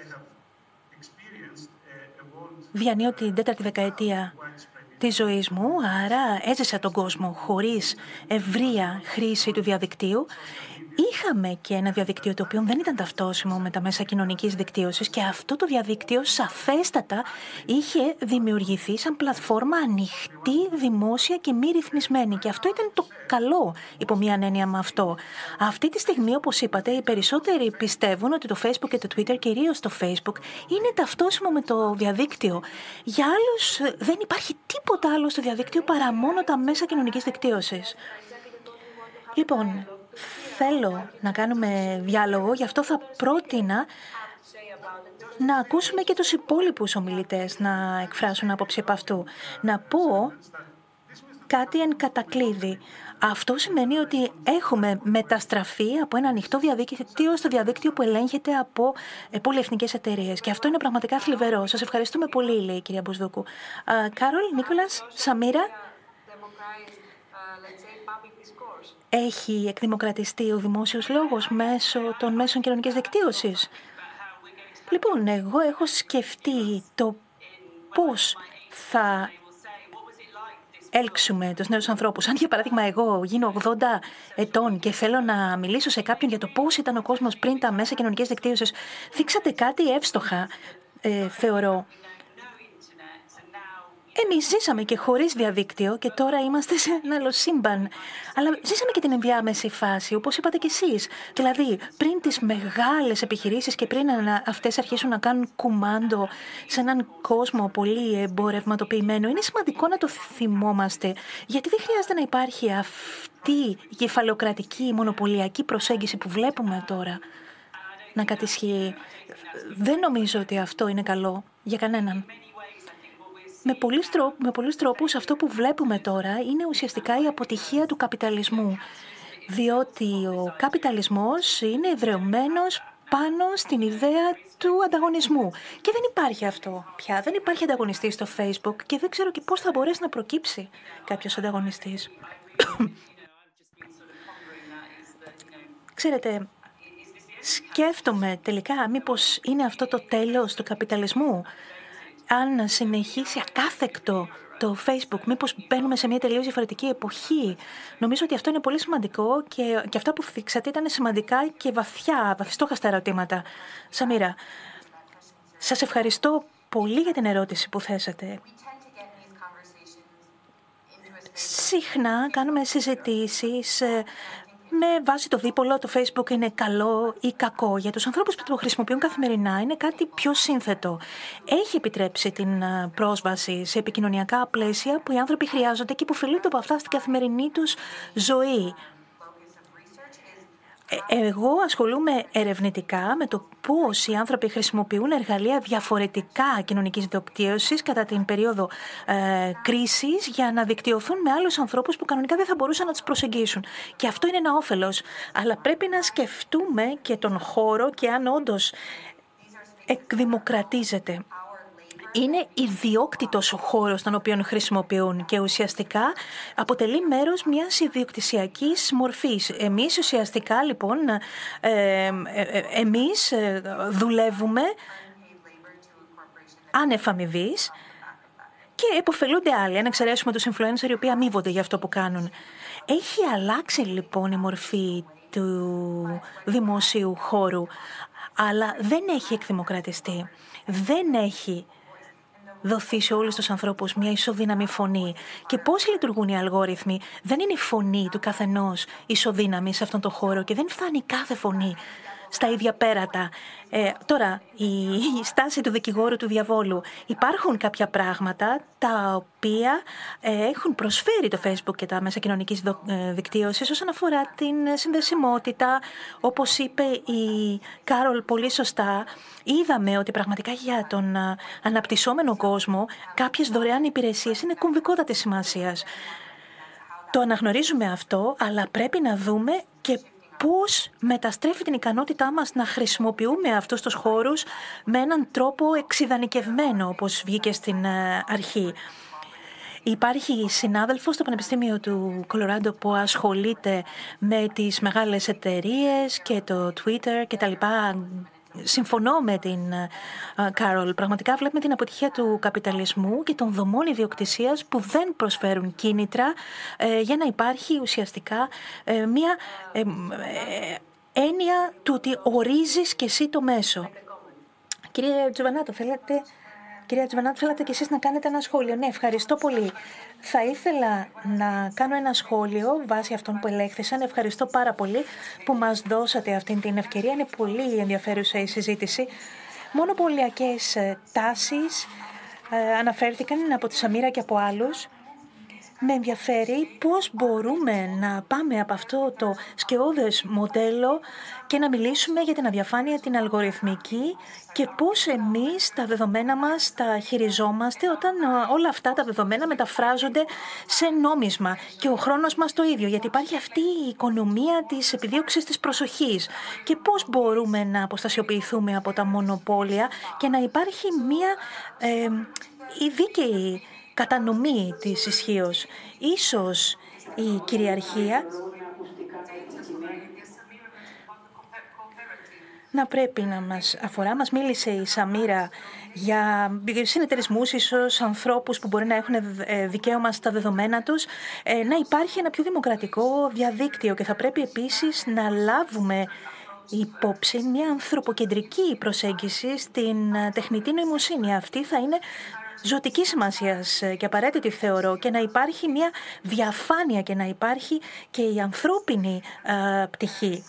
διανύω την τέταρτη δεκαετία Της ζωής μου, άρα έζησα τον κόσμο χωρίς ευρεία χρήση του διαδικτύου Είχαμε και ένα διαδίκτυο το οποίο δεν ήταν ταυτόσιμο με τα μέσα κοινωνικής δικτύωσης και αυτό το διαδίκτυο σαφέστατα είχε δημιουργηθεί σαν πλατφόρμα ανοιχτή, δημόσια και μη ρυθμισμένη. Και αυτό ήταν το καλό υπό μία έννοια με αυτό. Αυτή τη στιγμή, όπως είπατε, οι περισσότεροι πιστεύουν ότι το Facebook και το Twitter, κυρίως το Facebook, είναι ταυτόσιμο με το διαδίκτυο. Για άλλους δεν υπάρχει τίποτα άλλο στο διαδίκτυο παρά μόνο τα μέσα κοινωνικής δικτύωσης. Λοιπόν, θέλω να κάνουμε διάλογο, γι' αυτό θα πρότεινα να ακούσουμε και τους υπόλοιπους ομιλητές να εκφράσουν άποψη από αυτού. Να πω κάτι εν κατακλείδη. Αυτό σημαίνει ότι έχουμε μεταστραφεί από ένα ανοιχτό διαδίκτυο στο διαδίκτυο που ελέγχεται από ε, πολυεθνικές εταιρείες. Και αυτό είναι πραγματικά θλιβερό. Σας ευχαριστούμε πολύ, λέει η κυρία Μπουσδούκου. Κάρολ, Νίκολας, Σαμίρα, έχει εκδημοκρατιστεί ο δημόσιος λόγος μέσω των μέσων κοινωνικής δικτύωσης; Λοιπόν, εγώ έχω σκεφτεί το πώς θα έλξουμε τους νέους ανθρώπους. Αν για παράδειγμα εγώ γίνω 80 ετών και θέλω να μιλήσω σε κάποιον για το πώς ήταν ο κόσμος πριν τα μέσα κοινωνικής δικτύωσης, δείξατε κάτι εύστοχα, ε, θεωρώ. Εμείς ζήσαμε και χωρίς διαδίκτυο και τώρα είμαστε σε ένα άλλο σύμπαν. Αλλά ζήσαμε και την ενδιάμεση φάση, όπως είπατε κι εσείς. Δηλαδή, πριν τις μεγάλες επιχειρήσεις και πριν αυτές αρχίσουν να κάνουν κουμάντο σε έναν κόσμο πολύ εμπορευματοποιημένο, είναι σημαντικό να το θυμόμαστε. Γιατί δεν χρειάζεται να υπάρχει αυτή η κεφαλοκρατική, μονοπωλιακή προσέγγιση που βλέπουμε τώρα να κατησχύει. Δεν νομίζω ότι αυτό είναι καλό για κανέναν. Με πολλούς, τρόπους, με πολλούς τρόπους αυτό που βλέπουμε τώρα είναι ουσιαστικά η αποτυχία του καπιταλισμού. Διότι ο καπιταλισμός είναι εδρεωμένος πάνω στην ιδέα του ανταγωνισμού. Και δεν υπάρχει αυτό πια. Δεν υπάρχει ανταγωνιστής στο Facebook και δεν ξέρω και πώς θα μπορέσει να προκύψει κάποιος ανταγωνιστής. Ξέρετε, σκέφτομαι τελικά μήπως είναι αυτό το τέλος του καπιταλισμού αν συνεχίσει ακάθεκτο το Facebook, μήπως μπαίνουμε σε μια τελείως διαφορετική εποχή. Νομίζω ότι αυτό είναι πολύ σημαντικό και, και αυτά που θίξατε ήταν σημαντικά και βαθιά, βαθιστόχαστα ερωτήματα. Σαμίρα, σας ευχαριστώ πολύ για την ερώτηση που θέσατε. Συχνά κάνουμε συζητήσεις ε, με βάση το δίπολο το Facebook είναι καλό ή κακό. Για τους ανθρώπους που το χρησιμοποιούν καθημερινά είναι κάτι πιο σύνθετο. Έχει επιτρέψει την ε, πρόσβαση σε επικοινωνιακά πλαίσια που οι άνθρωποι χρειάζονται και που φιλούνται από αυτά στην καθημερινή τους ζωή. Ε, εγώ ασχολούμαι ερευνητικά με το πώς οι άνθρωποι χρησιμοποιούν εργαλεία διαφορετικά κοινωνικής δικτύωσης κατά την περίοδο ε, κρίσης για να δικτυωθούν με άλλους ανθρώπους που κανονικά δεν θα μπορούσαν να τους προσεγγίσουν. Και αυτό είναι ένα όφελος. Αλλά πρέπει να σκεφτούμε και τον χώρο και αν όντως εκδημοκρατίζεται είναι ιδιόκτητος ο χώρος τον οποίο χρησιμοποιούν και ουσιαστικά αποτελεί μέρος μιας ιδιοκτησιακής μορφής. Εμείς ουσιαστικά λοιπόν, ε, ε, ε εμείς ε, δουλεύουμε άνευ αμοιβής και εποφελούνται άλλοι, αν εξαιρέσουμε τους influencer οι οποίοι αμείβονται για αυτό που κάνουν. Έχει αλλάξει λοιπόν η μορφή του δημοσίου χώρου, αλλά δεν έχει εκδημοκρατιστεί. Δεν έχει δοθεί σε όλους τους ανθρώπους μια ισοδύναμη φωνή. Και πώς λειτουργούν οι αλγόριθμοι. Δεν είναι η φωνή του καθενός ισοδύναμη σε αυτόν τον χώρο και δεν φτάνει κάθε φωνή στα ίδια πέρατα. Ε, τώρα, η, στάση του δικηγόρου του διαβόλου. Υπάρχουν κάποια πράγματα τα οποία ε, έχουν προσφέρει το Facebook και τα μέσα κοινωνικής ε, δικτύωσης όσον αφορά την συνδεσιμότητα. Όπως είπε η Κάρολ πολύ σωστά, είδαμε ότι πραγματικά για τον ε, αναπτυσσόμενο κόσμο κάποιες δωρεάν υπηρεσίες είναι κομβικότατης σημασίας. Το αναγνωρίζουμε αυτό, αλλά πρέπει να δούμε και πώς μεταστρέφει την ικανότητά μας να χρησιμοποιούμε αυτούς τους χώρους με έναν τρόπο εξειδανικευμένο, όπως βγήκε στην ε, αρχή. Υπάρχει συνάδελφος στο Πανεπιστήμιο του Κολοράντο που ασχολείται με τις μεγάλες εταιρείες και το Twitter και τα λοιπά Συμφωνώ με την Κάρολ. Πραγματικά βλέπουμε την αποτυχία του καπιταλισμού και των δομών ιδιοκτησίας που δεν προσφέρουν κίνητρα ε, για να υπάρχει ουσιαστικά ε, μια ε, έννοια του ότι ορίζεις και εσύ το μέσο. Κύριε Τζουβανάτο, θέλετε Κυρία Τζιβανάτου, θέλατε και εσείς να κάνετε ένα σχόλιο. Ναι, ευχαριστώ πολύ. Θα ήθελα να κάνω ένα σχόλιο βάσει αυτών που ελέγχθησαν. Ευχαριστώ πάρα πολύ που μας δώσατε αυτή την ευκαιρία. Είναι πολύ ενδιαφέρουσα η συζήτηση. Μόνο πολιακές ε, τάσεις ε, αναφέρθηκαν από τη Σαμίρα και από άλλους με ενδιαφέρει πώς μπορούμε να πάμε από αυτό το σκεώδες μοντέλο και να μιλήσουμε για την αδιαφάνεια την αλγοριθμική και πώς εμείς τα δεδομένα μας τα χειριζόμαστε όταν ε, όλα αυτά τα δεδομένα μεταφράζονται σε νόμισμα. Και ο χρόνος μας το ίδιο γιατί υπάρχει αυτή η οικονομία της επιδίωξης της προσοχής. Και πώς μπορούμε να αποστασιοποιηθούμε από τα μονοπόλια και να υπάρχει μία ε, η δίκαιη κατανομή της ισχύως. Ίσως η κυριαρχία να πρέπει να μας αφορά. Μας μίλησε η Σαμίρα για συνεταιρισμούς, ίσως ανθρώπους που μπορεί να έχουν ε, δικαίωμα στα δεδομένα τους, ε, να υπάρχει ένα πιο δημοκρατικό διαδίκτυο και θα πρέπει επίσης να λάβουμε υπόψη μια ανθρωποκεντρική προσέγγιση στην ε, τεχνητή νοημοσύνη. Αυτή θα είναι ζωτικής σημασίας ε, και απαραίτητη θεωρώ και να υπάρχει μια διαφάνεια και να υπάρχει και η ανθρώπινη ε, πτυχή.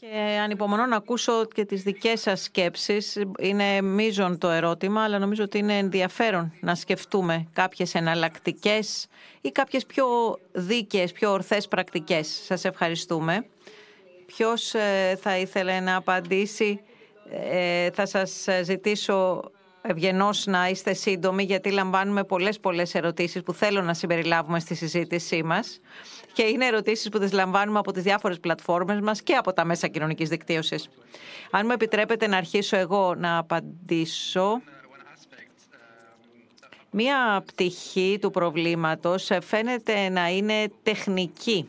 Και ανυπομονώ να ακούσω και τις δικές σας σκέψεις. Είναι μείζον το ερώτημα, αλλά νομίζω ότι είναι ενδιαφέρον να σκεφτούμε κάποιες εναλλακτικές ή κάποιες πιο δίκαιες, πιο ορθές πρακτικές. Σας ευχαριστούμε. Ποιος ε, θα ήθελε να απαντήσει; Ε, θα σας ζητήσω ευγενώς να είστε σύντομοι γιατί λαμβάνουμε πολλές πολλές ερωτήσεις που θέλω να συμπεριλάβουμε στη συζήτησή μας και είναι ερωτήσεις που τις λαμβάνουμε από τις διάφορες πλατφόρμες μας και από τα μέσα κοινωνικής δικτύωσης. Αν μου επιτρέπετε να αρχίσω εγώ να απαντήσω... Μία πτυχή του προβλήματος φαίνεται να είναι τεχνική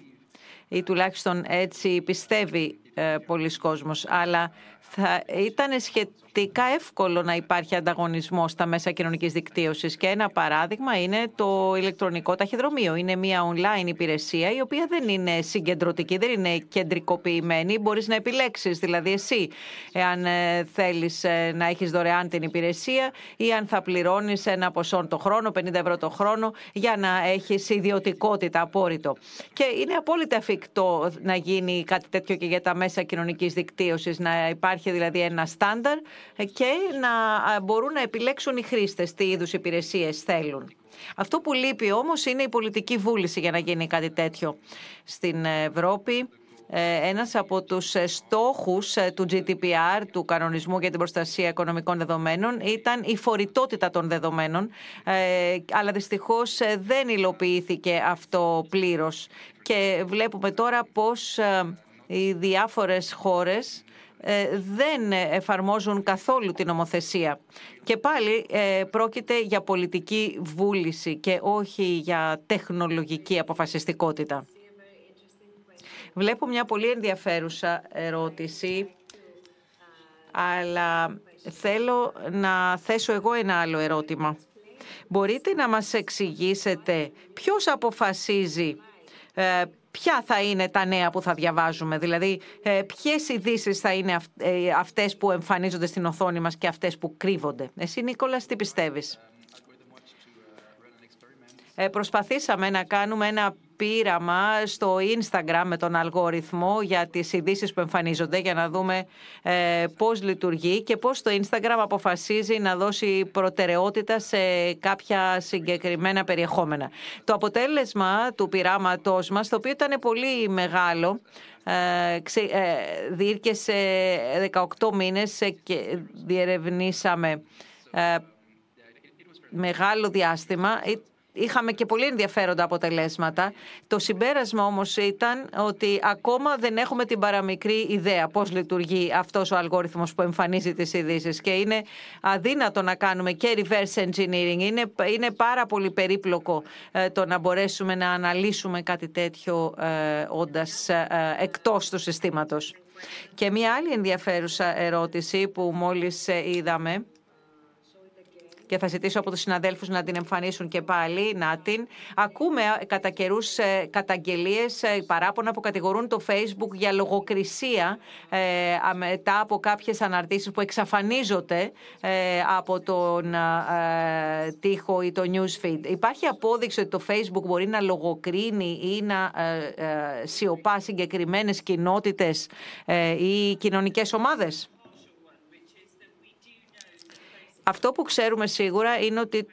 ή τουλάχιστον έτσι πιστεύει ε, πολλοί κόσμος. Αλλά θα ήταν σχετικά εύκολο να υπάρχει ανταγωνισμό στα μέσα κοινωνικής δικτύωσης. Και ένα παράδειγμα είναι το ηλεκτρονικό ταχυδρομείο. Είναι μια online υπηρεσία η οποία δεν είναι συγκεντρωτική, δεν είναι κεντρικοποιημένη. Μπορείς να επιλέξεις, δηλαδή εσύ, εάν ε, θέλεις ε, να έχεις δωρεάν την υπηρεσία ή αν θα πληρώνεις ένα ποσό το χρόνο, 50 ευρώ το χρόνο, για να έχεις ιδιωτικότητα απόρριτο. Και είναι απόλυτα εφικτό να γίνει κάτι τέτοιο και για τα μέσα κοινωνικής δικτύωσης, να υπάρχει δηλαδή ένα στάνταρ και να μπορούν να επιλέξουν οι χρήστες τι είδους υπηρεσίες θέλουν. Αυτό που λείπει όμως είναι η πολιτική βούληση για να γίνει κάτι τέτοιο. Στην Ευρώπη ε, ένας από τους στόχους ε, του GDPR, του Κανονισμού για την Προστασία Οικονομικών Δεδομένων, ήταν η φορητότητα των δεδομένων, ε, αλλά δυστυχώς δεν υλοποιήθηκε αυτό πλήρως. Και βλέπουμε τώρα πώς οι διάφορες χώρες ε, δεν εφαρμόζουν καθόλου την νομοθεσία. Και πάλι ε, πρόκειται για πολιτική βούληση και όχι για τεχνολογική αποφασιστικότητα. Βλέπω μια πολύ ενδιαφέρουσα ερώτηση, αλλά θέλω να θέσω εγώ ένα άλλο ερώτημα. Μπορείτε να μας εξηγήσετε ποιος αποφασίζει ε, ποια θα είναι τα νέα που θα διαβάζουμε. Δηλαδή, ε, ποιες ειδήσεις θα είναι ε, αυτές που εμφανίζονται στην οθόνη μας και αυτές που κρύβονται. Εσύ, Νίκολας, τι πιστεύεις; Ε, προσπαθήσαμε να κάνουμε ένα πείραμα στο Instagram με τον αλγόριθμο για τις ειδήσεις που εμφανίζονται για να δούμε ε, πώς λειτουργεί και πώς το Instagram αποφασίζει να δώσει προτεραιότητα σε κάποια συγκεκριμένα περιεχόμενα. Το αποτέλεσμα του πειράματός μας, το οποίο ήταν πολύ μεγάλο, ε, ε διήρκεσε 18 μήνες και διερευνήσαμε ε, μεγάλο διάστημα είχαμε και πολύ ενδιαφέροντα αποτελέσματα. Το συμπέρασμα όμως ήταν ότι ακόμα δεν έχουμε την παραμικρή ιδέα πώς λειτουργεί αυτός ο αλγόριθμος που εμφανίζει τις ειδήσεις. και είναι αδύνατο να κάνουμε και reverse engineering. Είναι, είναι πάρα πολύ περίπλοκο ε, το να μπορέσουμε να αναλύσουμε κάτι τέτοιο ε, όντας ε, εκτός του συστήματος. Και μια άλλη ενδιαφέρουσα ερώτηση που μόλις ε, είδαμε και θα ζητήσω από τους συναδέλφους να την εμφανίσουν και πάλι, να την. Ακούμε κατά καιρούς ε, καταγγελίες, ε, παράπονα που κατηγορούν το Facebook για λογοκρισία ε, μετά από κάποιες αναρτήσεις που εξαφανίζονται από τον τοίχο ή το newsfeed. Υπάρχει απόδειξη ότι το Facebook μπορεί να λογοκρίνει ή να σιωπά συγκεκριμένες κοινότητες ή κοινωνικές ομάδες; Αυτό που ξέρουμε σίγουρα είναι ότι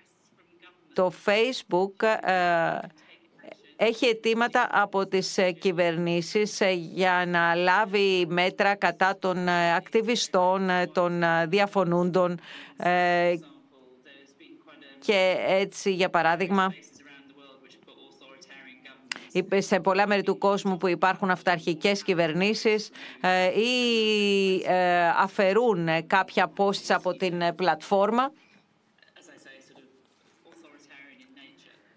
το Facebook ε, έχει αιτήματα από τις ε, κυβερνήσεις ε, για να λάβει μέτρα κατά των ακτιβιστών, των διαφωνούντων και έτσι, για παράδειγμα, σε πολλά μέρη του κόσμου που υπάρχουν αυταρχικές κυβερνήσεις ε, ή ε, αφαιρούν κάποια posts από την πλατφόρμα.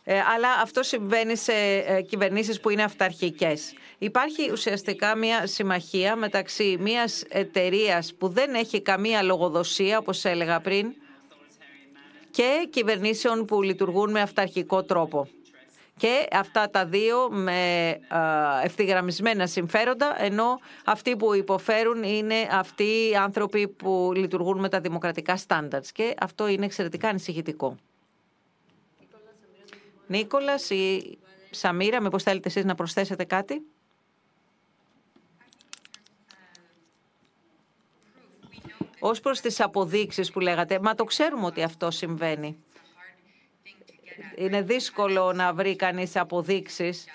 Ε, αλλά αυτό συμβαίνει σε κυβερνήσεις που είναι αυταρχικές. Υπάρχει ουσιαστικά μια συμμαχία μεταξύ μιας εταιρείας που δεν έχει καμία λογοδοσία, όπως έλεγα πριν, και κυβερνήσεων που λειτουργούν με αυταρχικό τρόπο και αυτά τα δύο με ευθυγραμμισμένα συμφέροντα, ενώ αυτοί που υποφέρουν είναι αυτοί οι άνθρωποι που λειτουργούν με τα δημοκρατικά στάνταρτς και αυτό είναι εξαιρετικά ανησυχητικό. Νίκολας ή Σαμίρα, μήπως θέλετε εσείς να προσθέσετε κάτι; Ως προς τις αποδείξεις που λέγατε, μα το ξέρουμε ότι αυτό συμβαίνει είναι δύσκολο να βρει κανείς αποδείξεις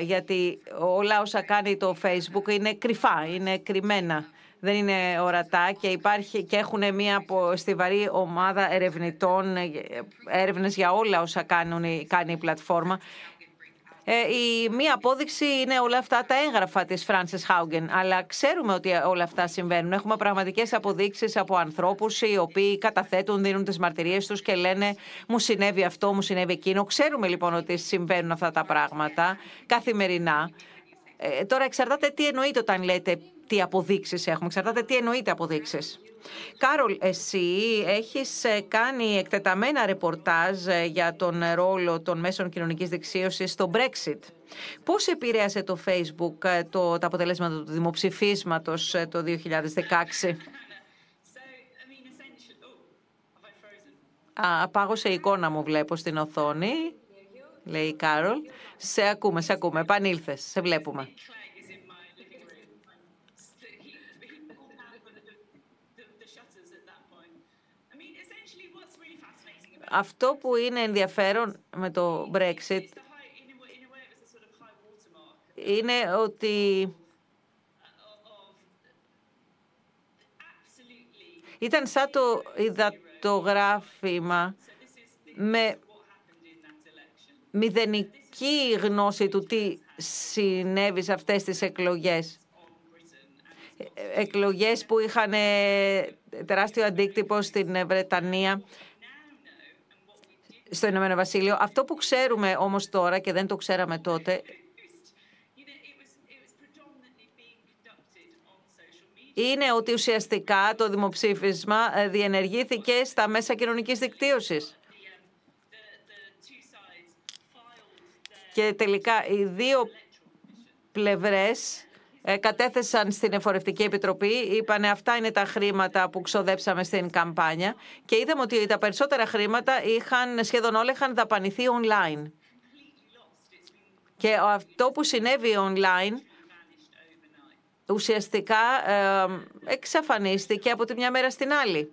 γιατί όλα όσα κάνει το Facebook είναι κρυφά, είναι κρυμμένα. Δεν είναι ορατά και, υπάρχει, και έχουν μια στιβαρή ομάδα ερευνητών, ε, έρευνες για όλα όσα κάνουν, κάνει η πλατφόρμα. Ε, η μία απόδειξη είναι όλα αυτά τα έγγραφα της Frances Haugen. Αλλά ξέρουμε ότι όλα αυτά συμβαίνουν. Έχουμε πραγματικές αποδείξεις από ανθρώπους οι οποίοι καταθέτουν, δίνουν τις μαρτυρίες τους και λένε μου συνέβη αυτό, μου συνέβη εκείνο. Ξέρουμε λοιπόν ότι συμβαίνουν αυτά τα πράγματα καθημερινά. Ε, τώρα εξαρτάται τι εννοείται όταν λέτε τι αποδείξεις έχουμε. Εξαρτάται τι εννοείται αποδείξεις. Κάρολ, εσύ έχεις ε, κάνει εκτεταμένα ρεπορτάζ ε, για τον ρόλο των μέσων κοινωνικής δεξίωσης στο Brexit. Πώς επηρέασε το Facebook ε, το, τα αποτελέσματα του δημοψηφίσματος το 2016? Α, πάγωσε η εικόνα μου βλέπω στην οθόνη, λέει η Κάρολ. Σε ακούμε, σε ακούμε. Επανήλθες, σε βλέπουμε. Αυτό που είναι ενδιαφέρον με το Brexit είναι ότι ήταν σαν το υδατογράφημα με μηδενική γνώση του τι συνέβη σε αυτές τις εκλογές. Εκλογές που είχαν τεράστιο αντίκτυπο στην Βρετανία στο Ηνωμένο Βασίλειο. Αυτό που ξέρουμε όμως τώρα και δεν το ξέραμε τότε είναι ότι ουσιαστικά το δημοψήφισμα ε, διενεργήθηκε στα μέσα κοινωνικής δικτύωσης. Και τελικά οι δύο πλευρές ε, κατέθεσαν στην Εφορευτική Επιτροπή, είπαν αυτά είναι τα χρήματα που ξοδέψαμε στην καμπάνια και είδαμε ότι τα περισσότερα χρήματα είχαν, σχεδόν όλα είχαν δαπανηθεί online. Και αυτό που συνέβη online ουσιαστικά ε, εξαφανίστηκε από τη μια μέρα στην άλλη.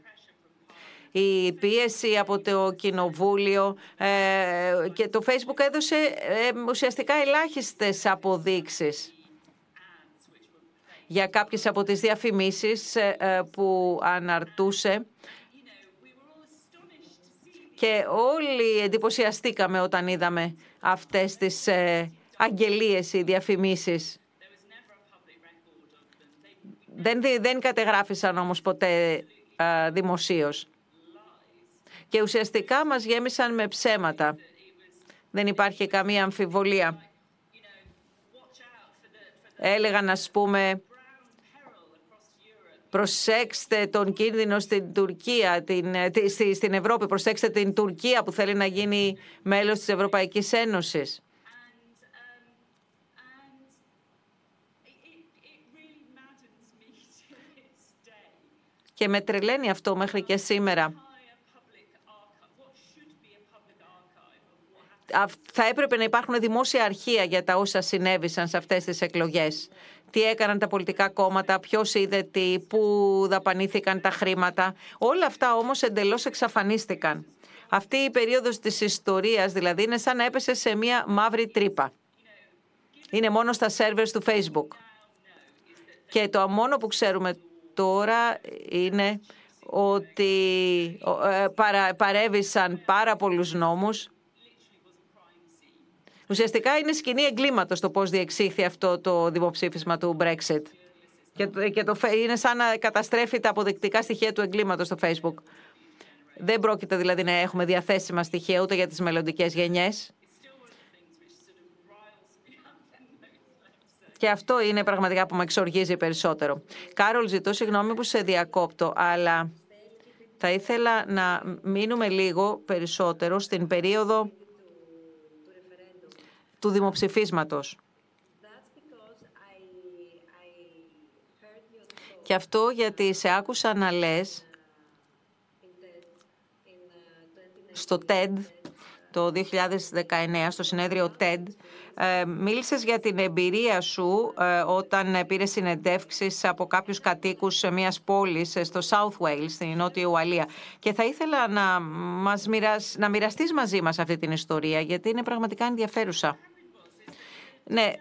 Η πίεση από το Κοινοβούλιο ε, και το Facebook έδωσε ουσιαστικά ελάχιστες αποδείξεις για κάποιες από τις διαφημίσεις ε, ε, που αναρτούσε και όλοι εντυπωσιαστήκαμε όταν είδαμε αυτές τις ε, αγγελίες ή διαφημίσεις. Δεν, δεν κατεγράφησαν όμως ποτέ δημοσίως. Και ουσιαστικά μας γέμισαν με ψέματα. Δεν υπάρχει καμία αμφιβολία. Έλεγαν, ας πούμε, Προσέξτε τον κίνδυνο στην Τουρκία, την, ε, στην Ευρώπη. Προσέξτε την Τουρκία που θέλει να γίνει μέλος της Ευρωπαϊκής Ένωσης. Και με τρελαίνει αυτό μέχρι και σήμερα. Θα έπρεπε να υπάρχουν δημόσια αρχεία για τα όσα συνέβησαν σε αυτές τις εκλογές τι έκαναν τα πολιτικά κόμματα, ποιος είδε τι, πού δαπανήθηκαν τα χρήματα. Όλα αυτά όμως εντελώς εξαφανίστηκαν. Αυτή η περίοδος της ιστορίας δηλαδή είναι σαν να έπεσε σε μια μαύρη τρύπα. Είναι μόνο στα σερβερς του Facebook. Και το μόνο που ξέρουμε τώρα είναι ότι ε, παρέβησαν πάρα πολλούς νόμους Ουσιαστικά είναι σκηνή εγκλήματος το πώς διεξήχθη αυτό το δημοψήφισμα του Brexit. Και, και το, είναι σαν να καταστρέφει τα αποδεικτικά στοιχεία του εγκλήματος στο Facebook. Δεν πρόκειται δηλαδή να έχουμε διαθέσιμα στοιχεία ούτε για τις μελλοντικές γενιές. Και αυτό είναι πραγματικά που με εξοργίζει περισσότερο. Κάρολ, ζητώ συγγνώμη που σε διακόπτω, αλλά θα ήθελα να μείνουμε λίγο περισσότερο στην περίοδο του δημοψηφίσματος. Και αυτό γιατί σε άκουσα να λες στο TED το 2019, στο συνέδριο TED, ε, μίλησες για την εμπειρία σου ε, όταν πήρες συνεντεύξεις από κάποιους κατοίκους μιας πόλης στο South Wales, στην Νότια Ουαλία. Και θα ήθελα να, μας μοιρασ... να μοιραστείς μαζί μας αυτή την ιστορία, γιατί είναι πραγματικά ενδιαφέρουσα. Ναι,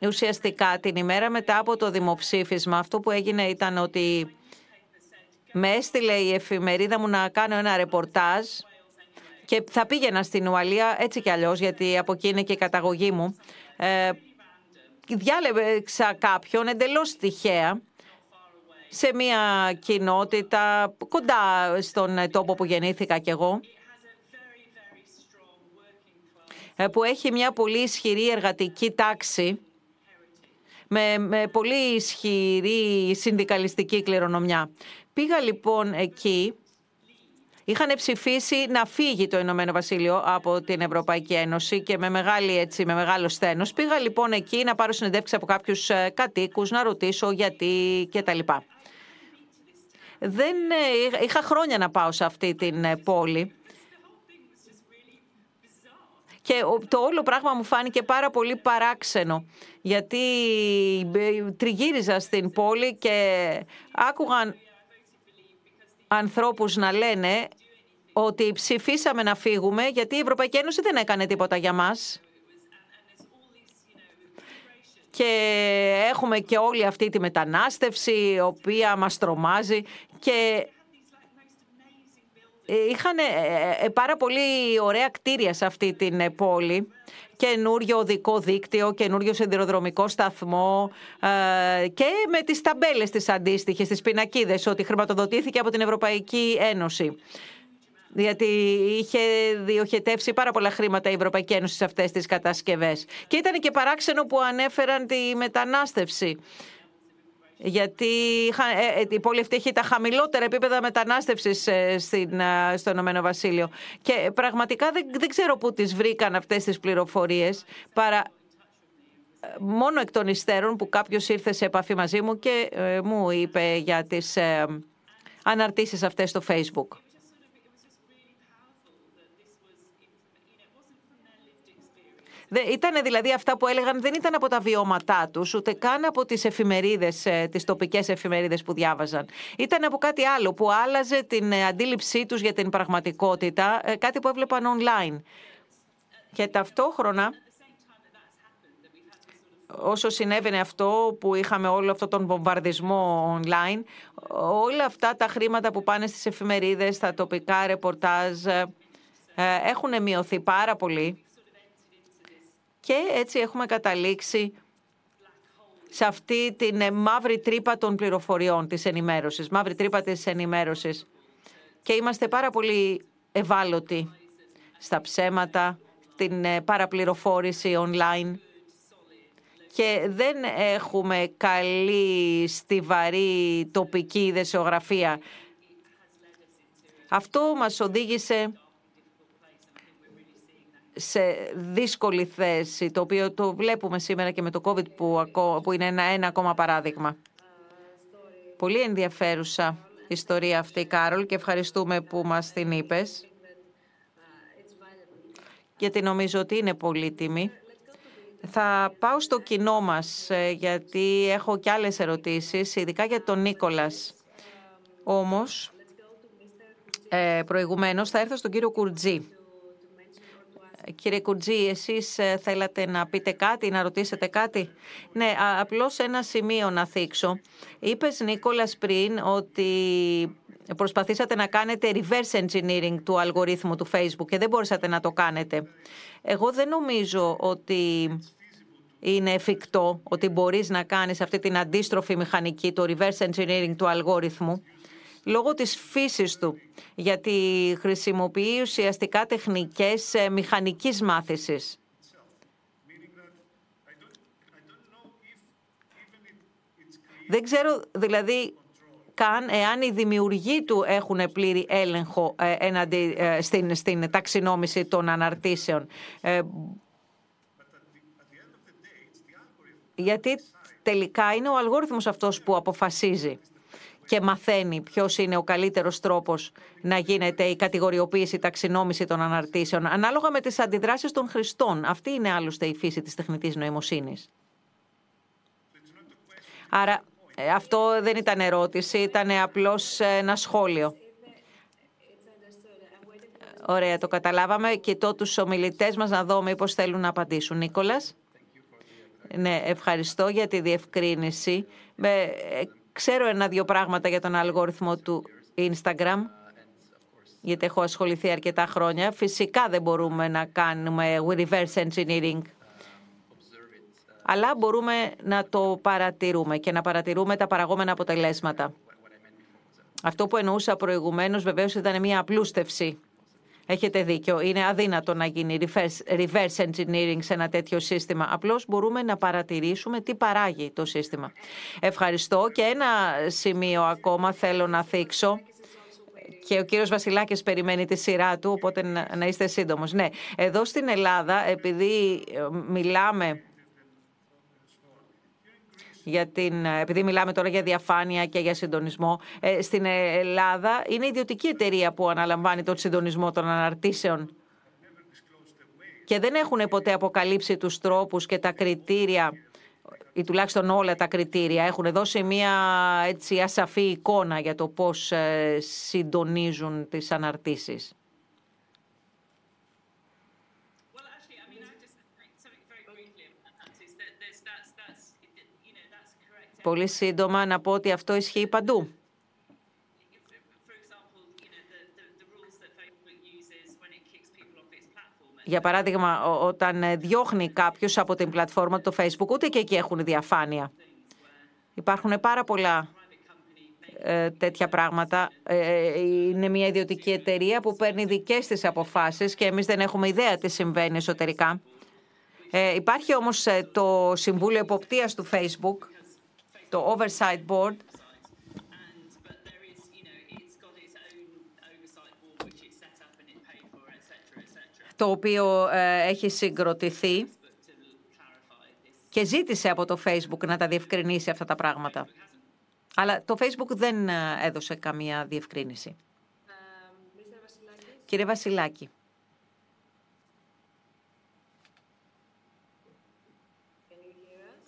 ουσιαστικά την ημέρα μετά από το δημοψήφισμα αυτό που έγινε ήταν ότι με έστειλε η εφημερίδα μου να κάνω ένα ρεπορτάζ και θα πήγαινα στην Ουαλία έτσι κι αλλιώς γιατί από εκεί είναι και η καταγωγή μου. Ε, διάλεξα κάποιον εντελώς τυχαία σε μια κοινότητα κοντά στον τόπο που γεννήθηκα κι εγώ ε, που έχει μια πολύ ισχυρή εργατική τάξη με, με πολύ ισχυρή συνδικαλιστική κληρονομιά. Πήγα λοιπόν εκεί είχαν ψηφίσει να φύγει το Ηνωμένο Βασίλειο από την Ευρωπαϊκή Ένωση και με, μεγάλη, έτσι, με μεγάλο στένος. Πήγα λοιπόν εκεί να πάρω συνεντεύξεις από κάποιους ε, κατοίκους, να ρωτήσω γιατί κτλ. Δεν, ε, είχα χρόνια να πάω σε αυτή την ε, πόλη. Και το όλο πράγμα μου φάνηκε πάρα πολύ παράξενο, γιατί τριγύριζα στην πόλη και άκουγαν ανθρώπους να λένε ότι ψηφίσαμε να φύγουμε γιατί η Ευρωπαϊκή Ένωση δεν έκανε τίποτα για μας. Και έχουμε και όλη αυτή τη μετανάστευση η οποία μας τρομάζει και είχαν ε, ε, πάρα πολύ ωραία κτίρια σε αυτή την πόλη. Καινούριο οδικό δίκτυο, καινούριο σιδηροδρομικό σταθμό ε, και με τις ταμπέλες τις αντίστοιχες, τις πινακίδες, ότι χρηματοδοτήθηκε από την Ευρωπαϊκή Ένωση γιατί είχε διοχετεύσει πάρα πολλά χρήματα η Ευρωπαϊκή Ένωση σε αυτές τις κατασκευές. Και ήταν και παράξενο που ανέφεραν τη μετανάστευση. Γιατί ε, ε, η πόλη αυτή έχει τα χαμηλότερα επίπεδα μετανάστευσης ε, στο Ηνωμένο Βασίλειο. Και πραγματικά δεν, δεν ξέρω πού τις βρήκαν αυτές τις πληροφορίες, παρά μόνο εκ των υστέρων που κάποιος ήρθε σε επαφή μαζί μου και μου είπε για τις αναρτήσεις αυτές στο Facebook. Ήταν δηλαδή αυτά που έλεγαν, δεν ήταν από τα βιώματά τους, ούτε καν από τις εφημερίδες, ε, τις τοπικές εφημερίδες που διάβαζαν. Ήταν από κάτι άλλο που άλλαζε την ε, αντίληψή τους για την πραγματικότητα, ε, κάτι που έβλεπαν online. Και ταυτόχρονα, όσο συνέβαινε αυτό που είχαμε όλο αυτό τον βομβαρδισμό online, όλα αυτά τα χρήματα που πάνε στις εφημερίδες, τα τοπικά ρεπορτάζ, έχουν μειωθεί πάρα πολύ και έτσι έχουμε καταλήξει σε αυτή την μαύρη τρύπα των πληροφοριών της ενημέρωσης, μαύρη τρύπα της ενημέρωσης. Και είμαστε πάρα πολύ ευάλωτοι στα ψέματα, την ε, παραπληροφόρηση online και δεν έχουμε καλή, στιβαρή τοπική δεσιογραφία. Αυτό μας οδήγησε σε δύσκολη θέση, το οποίο το βλέπουμε σήμερα και με το COVID που, που είναι ένα, ένα ακόμα παράδειγμα. Πολύ ενδιαφέρουσα ιστορία αυτή, Κάρολ, και ευχαριστούμε που μας την είπες, γιατί νομίζω ότι είναι πολύτιμη. Θα πάω στο κοινό μας, ε, γιατί έχω και άλλες ερωτήσεις, ειδικά για τον Νίκολας. Όμως, ε, προηγουμένως θα έρθω στον κύριο Κουρτζή. Κύριε Κουτζή, εσείς ε, θέλατε να πείτε κάτι, να ρωτήσετε κάτι; Ναι, απλώς ένα σημείο να θίξω. Είπες, Νίκολας, πριν ότι προσπαθήσατε να κάνετε reverse engineering του αλγορίθμου του Facebook και δεν μπορούσατε να το κάνετε. Εγώ δεν νομίζω ότι είναι εφικτό ότι μπορείς να κάνεις αυτή την αντίστροφη μηχανική, το reverse engineering του αλγόριθμου λόγω της φύσης του, γιατί χρησιμοποιεί ουσιαστικά τεχνικές ε, μηχανικής μάθησης. Δεν ξέρω δηλαδή καν εάν οι δημιουργοί του έχουν πλήρη έλεγχο ε, έναντι, ε, στην, στην ταξινόμηση των αναρτήσεων. Γιατί τελικά είναι ο αλγόριθμος αυτός που αποφασίζει και μαθαίνει ποιος είναι ο καλύτερος τρόπος να γίνεται η κατηγοριοποίηση, η ταξινόμηση των αναρτήσεων, ανάλογα με τις αντιδράσεις των χρηστών. Αυτή είναι άλλωστε η φύση της τεχνητής νοημοσύνης. Άρα ε, αυτό δεν ήταν ερώτηση, ήταν απλώς ένα σχόλιο. Ωραία, το καταλάβαμε. Κοιτώ τους ομιλητές μας να δω μήπως θέλουν να απαντήσουν. Νίκολας. Ναι, ευχαριστώ για τη διευκρίνηση. Ε, Ξέρω ένα-δύο πράγματα για τον αλγόριθμο του Instagram, γιατί έχω ασχοληθεί αρκετά χρόνια. Φυσικά δεν μπορούμε να κάνουμε reverse engineering, αλλά μπορούμε να το παρατηρούμε και να παρατηρούμε τα παραγόμενα αποτελέσματα. Αυτό που εννοούσα προηγουμένως βεβαίως ήταν μια απλούστευση Έχετε δίκιο. Είναι αδύνατο να γίνει reverse engineering σε ένα τέτοιο σύστημα. Απλώς μπορούμε να παρατηρήσουμε τι παράγει το σύστημα. Ευχαριστώ και ένα σημείο ακόμα θέλω να θίξω και ο κύριος Βασιλάκης περιμένει τη σειρά του, οπότε να είστε σύντομος. Ναι, εδώ στην Ελλάδα, επειδή ε, μιλάμε για την, επειδή μιλάμε τώρα για διαφάνεια και για συντονισμό, ε, στην Ελλάδα είναι ιδιωτική εταιρεία που αναλαμβάνει τον συντονισμό των αναρτήσεων; Και δεν έχουν ποτέ αποκαλύψει τους τρόπους και τα κριτήρια ή τουλάχιστον όλα τα κριτήρια έχουν δώσει μια έτσι ασαφή εικόνα για το πώς ε, συντονίζουν τις αναρτήσεις; Πολύ σύντομα να πω ότι αυτό ισχύει παντού. Για παράδειγμα, όταν διώχνει κάποιος από την πλατφόρμα του Facebook, ούτε και εκεί έχουν διαφάνεια. Υπάρχουν πάρα πολλά ε, τέτοια πράγματα. Ε, είναι μια ιδιωτική εταιρεία που παίρνει δικές της αποφάσεις και εμείς δεν έχουμε ιδέα τι συμβαίνει εσωτερικά. Ε, υπάρχει όμως το Συμβούλιο Εποπτείας του Facebook, το Oversight Board, το οποίο ε, έχει συγκροτηθεί και ζήτησε από το Facebook να τα διευκρινίσει αυτά τα πράγματα. Αλλά το Facebook δεν ε, έδωσε καμία διευκρίνηση. Κύριε Βασιλάκη.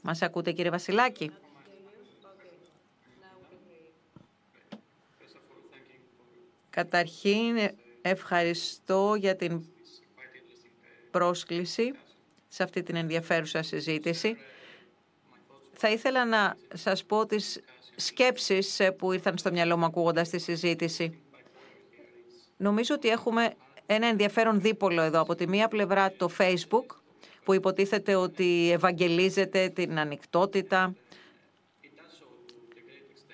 Μας ακούτε κύριε Βασιλάκη; Καταρχήν ευχαριστώ για την πρόσκληση σε αυτή την ενδιαφέρουσα συζήτηση. Θα ήθελα να σας πω τις σκέψεις που ήρθαν στο μυαλό μου ακούγοντας τη συζήτηση. Νομίζω ότι έχουμε ένα ενδιαφέρον δίπολο εδώ. Από τη μία πλευρά το Facebook, που υποτίθεται ότι ευαγγελίζεται την ανοιχτότητα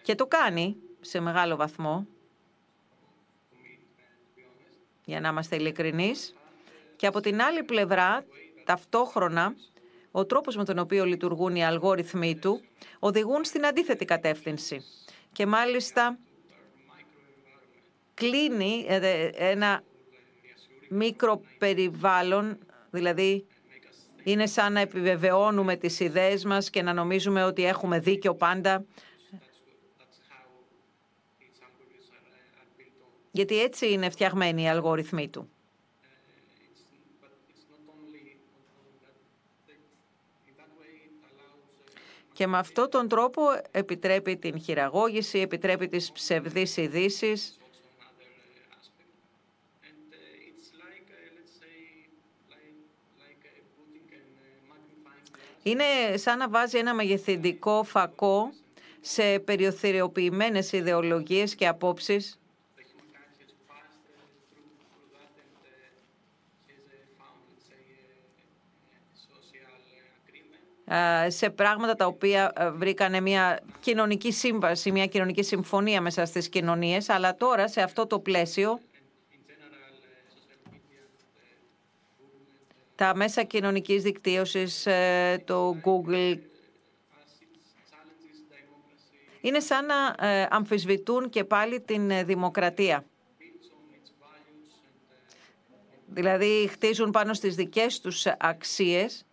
και το κάνει σε μεγάλο βαθμό, για να είμαστε ειλικρινείς. Και από την άλλη πλευρά, ταυτόχρονα, ο τρόπος με τον οποίο λειτουργούν οι αλγόριθμοι του οδηγούν στην αντίθετη κατεύθυνση. Και μάλιστα κλείνει ε, ένα μικρό περιβάλλον, δηλαδή είναι σαν να επιβεβαιώνουμε τις ιδέες μας και να νομίζουμε ότι έχουμε δίκιο πάντα. Γιατί έτσι είναι φτιαγμένοι οι αλγόριθμοι του. Και με αυτόν τον τρόπο επιτρέπει την χειραγώγηση, επιτρέπει τις ψευδείς ειδήσεις. Είναι σαν να βάζει ένα μεγεθυντικό φακό σε περιοθυριοποιημένες ιδεολογίες και απόψεις σε πράγματα τα οποία ε, βρήκανε μια κοινωνική σύμβαση, μια κοινωνική συμφωνία μέσα στις κοινωνίες, αλλά τώρα σε αυτό το πλαίσιο τα μέσα κοινωνικής δικτύωσης, ε, το Google, είναι σαν να αμφισβητούν και πάλι την δημοκρατία. Δηλαδή χτίζουν πάνω στις δικές τους αξίες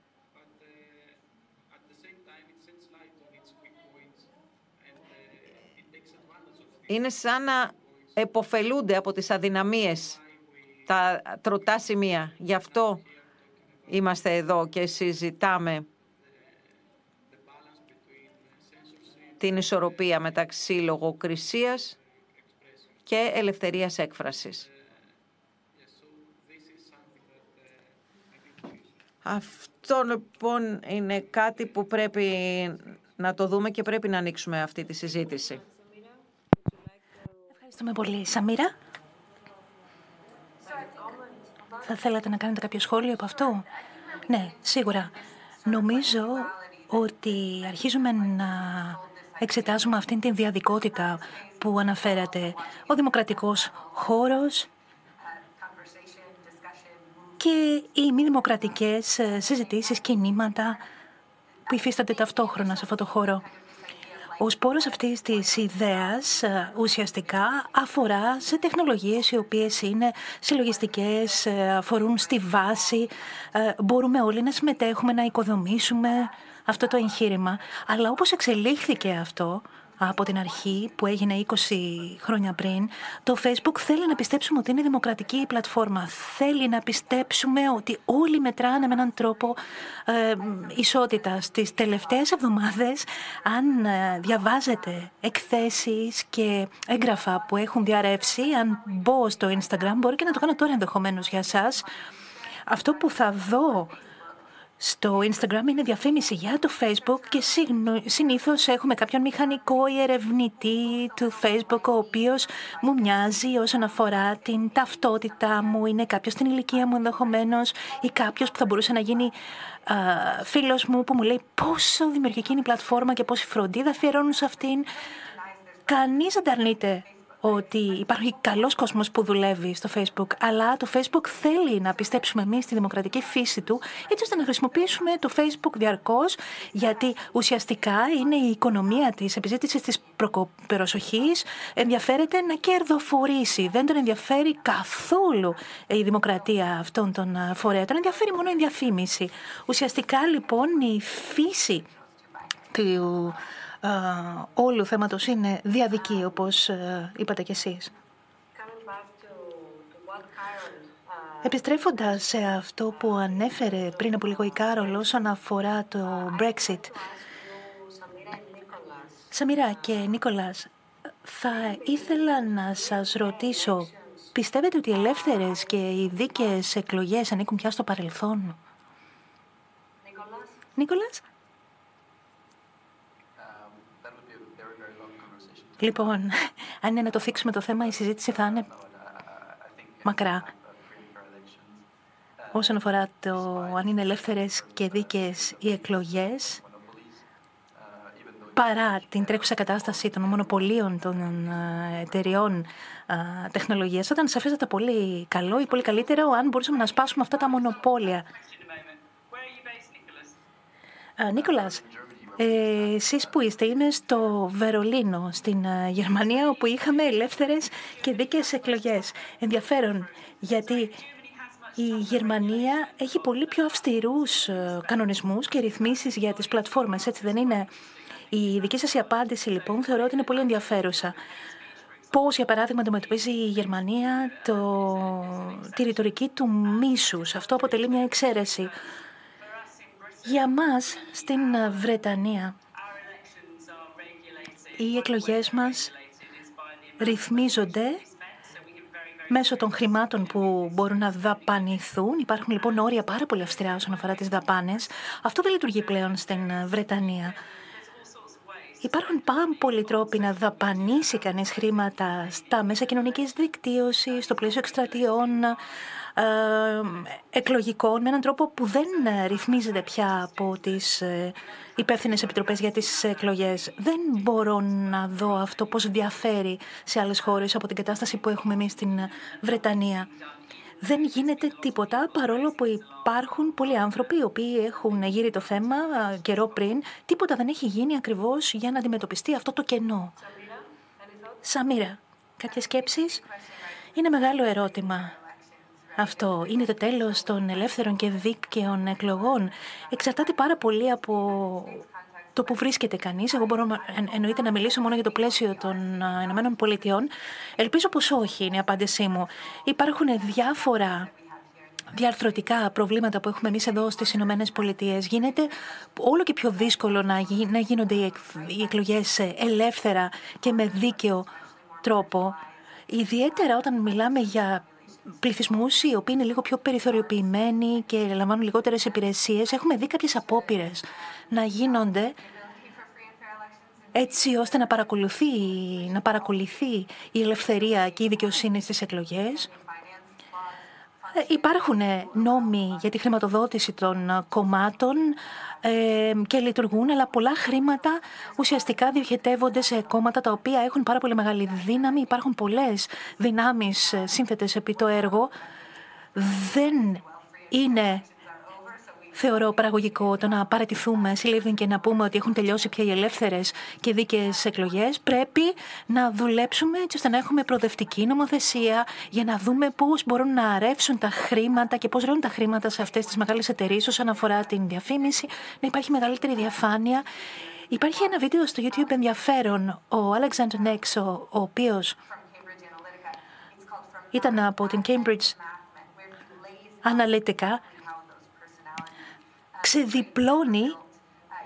είναι σαν να εποφελούνται από τις αδυναμίες, τα τροτά σημεία. Γι' αυτό είμαστε εδώ και συζητάμε την ισορροπία μεταξύ λογοκρισίας και ελευθερίας έκφρασης. Αυτό λοιπόν είναι κάτι που πρέπει να το δούμε και πρέπει να ανοίξουμε αυτή τη συζήτηση. Ευχαριστούμε πολύ. Σαμίρα; Θα θέλατε να κάνετε κάποιο σχόλιο από αυτό. Ναι, σίγουρα. Νομίζω ότι αρχίζουμε να εξετάζουμε αυτήν την διαδικότητα που αναφέρατε. Ο δημοκρατικός χώρος και οι μη δημοκρατικές ε, συζητήσεις, κινήματα που υφίστανται ταυτόχρονα σε αυτό το χώρο. Ο σπόρος αυτής της ιδέας ε, ουσιαστικά αφορά σε τεχνολογίες οι οποίες είναι συλλογιστικές, ε, αφορούν στη βάση. Μπορούμε όλοι να συμμετέχουμε, να οικοδομήσουμε αυτό το εγχείρημα. Αλλά όπως εξελίχθηκε αυτό, από την αρχή που έγινε 20 χρόνια πριν, το Facebook θέλει να πιστέψουμε ότι είναι δημοκρατική η πλατφόρμα. Θέλει να πιστέψουμε ότι όλοι μετράνε με έναν τρόπο ε, ισότητας. Τις τελευταίες εβδομάδες, αν ε, διαβάζετε εκθέσεις και έγγραφα που έχουν διαρρεύσει, αν μπω στο Instagram, μπορεί και να το κάνω τώρα ενδεχομένως για σας, αυτό που θα δω στο Instagram είναι διαφήμιση για το Facebook και συνήθως έχουμε κάποιον μηχανικό ή ερευνητή του Facebook ο οποίος μου μοιάζει όσον αφορά την ταυτότητά μου, είναι κάποιος στην ηλικία μου ενδεχομένως ή κάποιος που θα μπορούσε να γίνει α, φίλος μου που μου λέει πόσο δημιουργική είναι η πλατφόρμα και πόση φροντίδα αφιερώνουν σε αυτήν. Κανείς δεν αρνείται ότι υπάρχει καλός κόσμος που δουλεύει στο Facebook, αλλά το Facebook θέλει να πιστέψουμε εμείς στη δημοκρατική φύση του, έτσι ώστε να χρησιμοποιήσουμε το Facebook διαρκώς, γιατί ουσιαστικά είναι η οικονομία της επιζήτησης της προσοχής, ενδιαφέρεται να κερδοφορήσει. Δεν τον ενδιαφέρει καθόλου η δημοκρατία αυτών των φορέων. Τον ενδιαφέρει μόνο η διαφήμιση. Ουσιαστικά λοιπόν η φύση του όλου θέματος είναι διαδική, όπως ε, είπατε κι εσείς. Επιστρέφοντας σε αυτό που ανέφερε πριν από λίγο η Κάρολ όσον αφορά το Brexit, Σαμίρα και Νίκολας, θα ήθελα να σας ρωτήσω, πιστεύετε ότι οι ελεύθερες και οι δίκαιες εκλογές ανήκουν πια στο παρελθόν; Νίκολας; Λοιπόν, αν είναι να το θίξουμε το θέμα, η συζήτηση θα είναι μακρά. Όσον αφορά το αν είναι ελεύθερες και δίκαιες οι εκλογές, παρά την τρέχουσα κατάσταση των μονοπωλίων των ε, εταιριών ε, τεχνολογίας, θα ήταν σαφέστατα πολύ καλό ή πολύ καλύτερο αν μπορούσαμε να σπάσουμε αυτά τα μονοπόλια. Νίκολας, ε, εσείς που είστε, είμαι στο Βερολίνο, στην ε, Γερμανία, όπου είχαμε ελεύθερες και δίκαιες εκλογές. Ενδιαφέρον, γιατί η Γερμανία έχει πολύ πιο αυστηρούς ε, κανονισμούς και ρυθμίσεις για τις πλατφόρμες, έτσι δεν είναι; Η δική σας απάντηση, λοιπόν, θεωρώ ότι είναι πολύ ενδιαφέρουσα. Πώς, για παράδειγμα, αντιμετωπίζει η Γερμανία το... τη ρητορική του μίσους. Αυτό αποτελεί μια εξαίρεση. Για μας στην Βρετανία οι εκλογές μας ρυθμίζονται μέσω των χρημάτων που μπορούν να δαπανηθούν. Υπάρχουν λοιπόν όρια πάρα πολύ αυστηρά όσον αφορά τις δαπάνες. Αυτό δεν λειτουργεί πλέον στην Βρετανία. Υπάρχουν πάρα πολλοί τρόποι να δαπανίσει κανείς χρήματα στα μέσα κοινωνικής δικτύωσης, στο πλαίσιο εκστρατιών, εκλογικών με έναν τρόπο που δεν ρυθμίζεται πια από τις ε, υπεύθυνες επιτροπές για τις εκλογές. Δεν μπορώ να δω αυτό πώς διαφέρει σε άλλες χώρες από την κατάσταση που έχουμε εμείς στην Βρετανία. Δεν γίνεται τίποτα παρόλο που υπάρχουν πολλοί άνθρωποι οι οποίοι έχουν γύρει το θέμα καιρό πριν. Τίποτα δεν έχει γίνει ακριβώς για να αντιμετωπιστεί αυτό το κενό. Σαμίρα, κάποιες σκέψεις; Είναι μεγάλο ερώτημα αυτό είναι το τέλος των ελεύθερων και δίκαιων εκλογών. Εξαρτάται πάρα πολύ από το που βρίσκεται κανείς. Εγώ μπορώ εννοείται να μιλήσω μόνο για το πλαίσιο των Ηνωμένων Πολιτειών. Ελπίζω πως όχι είναι η απάντησή μου. Υπάρχουν διάφορα διαρθρωτικά προβλήματα που έχουμε εμείς εδώ στις Ηνωμένες Πολιτείες. Γίνεται όλο και πιο δύσκολο να, να γίνονται οι εκλογές ελεύθερα και με δίκαιο τρόπο. Ιδιαίτερα όταν μιλάμε για πληθυσμούς οι οποίοι είναι λίγο πιο περιθωριοποιημένοι και λαμβάνουν λιγότερες υπηρεσίες. Έχουμε δει κάποιες απόπειρες να γίνονται έτσι ώστε να παρακολουθεί, να παρακολουθεί η ελευθερία και η δικαιοσύνη στις εκλογές. Ε, υπάρχουν νόμοι για τη χρηματοδότηση των κομμάτων και λειτουργούν, αλλά πολλά χρήματα ουσιαστικά διοχετεύονται σε κόμματα τα οποία έχουν πάρα πολύ μεγάλη δύναμη. Υπάρχουν πολλές δυνάμεις ε, σύνθετες επί το έργο. Δεν είναι θεωρώ παραγωγικό το να παρατηθούμε σε και να πούμε ότι έχουν τελειώσει πια οι ελεύθερες και δίκαιες εκλογές. Πρέπει να δουλέψουμε έτσι ώστε να έχουμε προοδευτική νομοθεσία για να δούμε πώς μπορούν να ρεύσουν τα χρήματα και πώς ρεύουν τα χρήματα σε αυτές τις μεγάλες εταιρείες όσον αφορά την διαφήμιση, να υπάρχει μεγαλύτερη διαφάνεια. Υπάρχει ένα βίντεο στο YouTube ενδιαφέρον. Ο Alexander Nexo, ο οποίος ήταν από την Cambridge Analytica, ξεδιπλώνει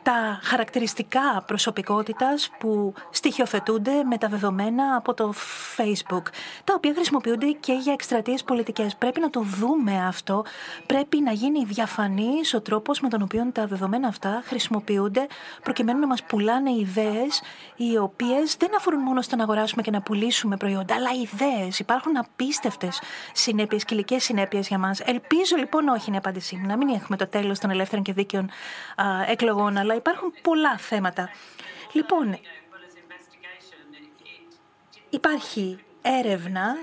τα χαρακτηριστικά προσωπικότητας που στοιχειοθετούνται με τα δεδομένα από το Facebook, τα οποία χρησιμοποιούνται και για εκστρατείες πολιτικές. Πρέπει να το δούμε αυτό. Πρέπει να γίνει διαφανής ο τρόπος με τον οποίο τα δεδομένα αυτά χρησιμοποιούνται προκειμένου να μας πουλάνε ιδέες οι οποίες δεν αφορούν μόνο στο να αγοράσουμε και να πουλήσουμε προϊόντα, αλλά ιδέες. Υπάρχουν απίστευτες συνέπειες, κυλικές συνέπειες για μας. Ελπίζω λοιπόν όχι είναι η απάντησή μου, να μην έχουμε το τέλος των ελεύθερων και δίκαιων εκλογών, αλλά υπάρχουν πολλά θέματα. Λοιπόν, υπάρχει έρευνα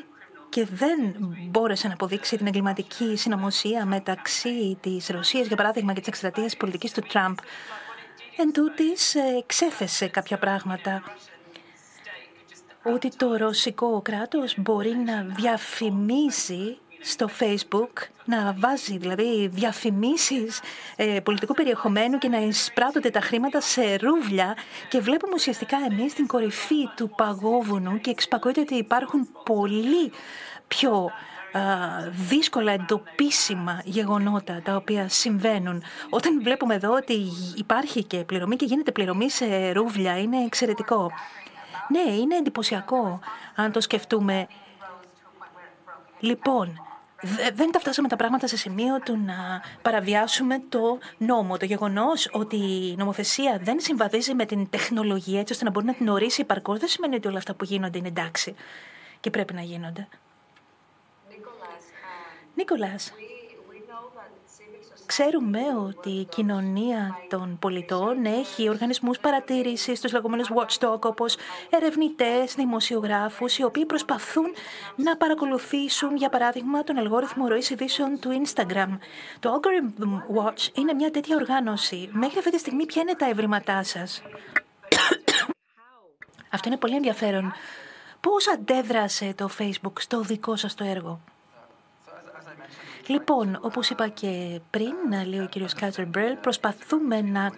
και δεν μπόρεσε να αποδείξει την εγκληματική συνωμοσία μεταξύ της Ρωσίας, για παράδειγμα, και της εκστρατείας πολιτικής του Τραμπ. Εν τούτης, ε, ξέθεσε κάποια πράγματα ότι το ρωσικό κράτος μπορεί να διαφημίσει στο Facebook να βάζει δηλαδή διαφημίσεις ε, πολιτικού περιεχομένου και να εισπράττονται τα χρήματα σε ρούβλια και βλέπουμε ουσιαστικά εμείς την κορυφή του παγόβουνου και εξπακούεται ότι υπάρχουν πολύ πιο δύσκολα εντοπίσιμα γεγονότα τα οποία συμβαίνουν. Όταν βλέπουμε εδώ ότι υπάρχει και πληρωμή και γίνεται πληρωμή σε ρούβλια, είναι εξαιρετικό. Ναι, είναι εντυπωσιακό αν το σκεφτούμε. Λοιπόν, δεν τα φτάσαμε τα πράγματα σε σημείο του να παραβιάσουμε το νόμο. Το γεγονός ότι η νομοθεσία δεν συμβαδίζει με την τεχνολογία έτσι ώστε να μπορεί να την ορίσει υπαρκώ δεν σημαίνει ότι όλα αυτά που γίνονται είναι εντάξει και πρέπει να γίνονται. Νίκολας, Ξέρουμε ότι η κοινωνία των πολιτών έχει οργανισμούς παρατήρησης, τους λεγόμενους watchdog, όπως ερευνητές, δημοσιογράφους, οι οποίοι προσπαθούν να παρακολουθήσουν, για παράδειγμα, τον αλγόριθμο ροής ειδήσεων του Instagram. Το Algorithm Watch είναι μια τέτοια οργάνωση. Μέχρι αυτή τη στιγμή ποια είναι τα ευρήματά σας; Αυτό είναι πολύ ενδιαφέρον. Πώς αντέδρασε το Facebook στο δικό σας το έργο; Λοιπόν, όπως είπα και πριν, λέει ο κύριος Κάτσερ Μπρέλ, προσπαθούμε να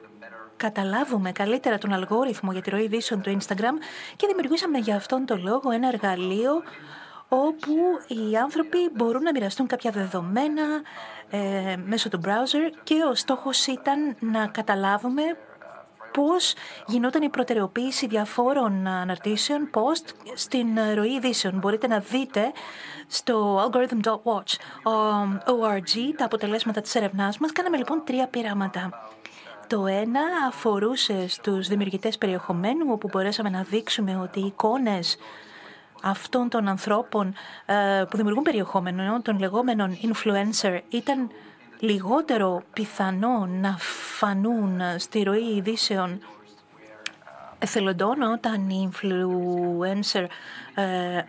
καταλάβουμε καλύτερα τον αλγόριθμο για τη ροή ειδήσεων του Instagram και δημιουργήσαμε για αυτόν τον λόγο ένα εργαλείο όπου οι άνθρωποι μπορούν να μοιραστούν κάποια δεδομένα ε, μέσω του browser και ο στόχος ήταν να καταλάβουμε πώς γινόταν η προτεραιοποίηση διαφόρων αναρτήσεων post στην ροή ειδήσεων. Μπορείτε να δείτε στο algorithm.watch ORG τα αποτελέσματα της έρευνάς μας. Κάναμε λοιπόν τρία πειράματα. Το ένα αφορούσε στους δημιουργητές περιεχομένου, όπου μπορέσαμε να δείξουμε ότι οι εικόνες αυτών των ανθρώπων ε, που δημιουργούν περιεχόμενο, των λεγόμενων influencer, ήταν λιγότερο πιθανό να φανούν στη ροή ειδήσεων εθελοντών όταν οι influencer ε,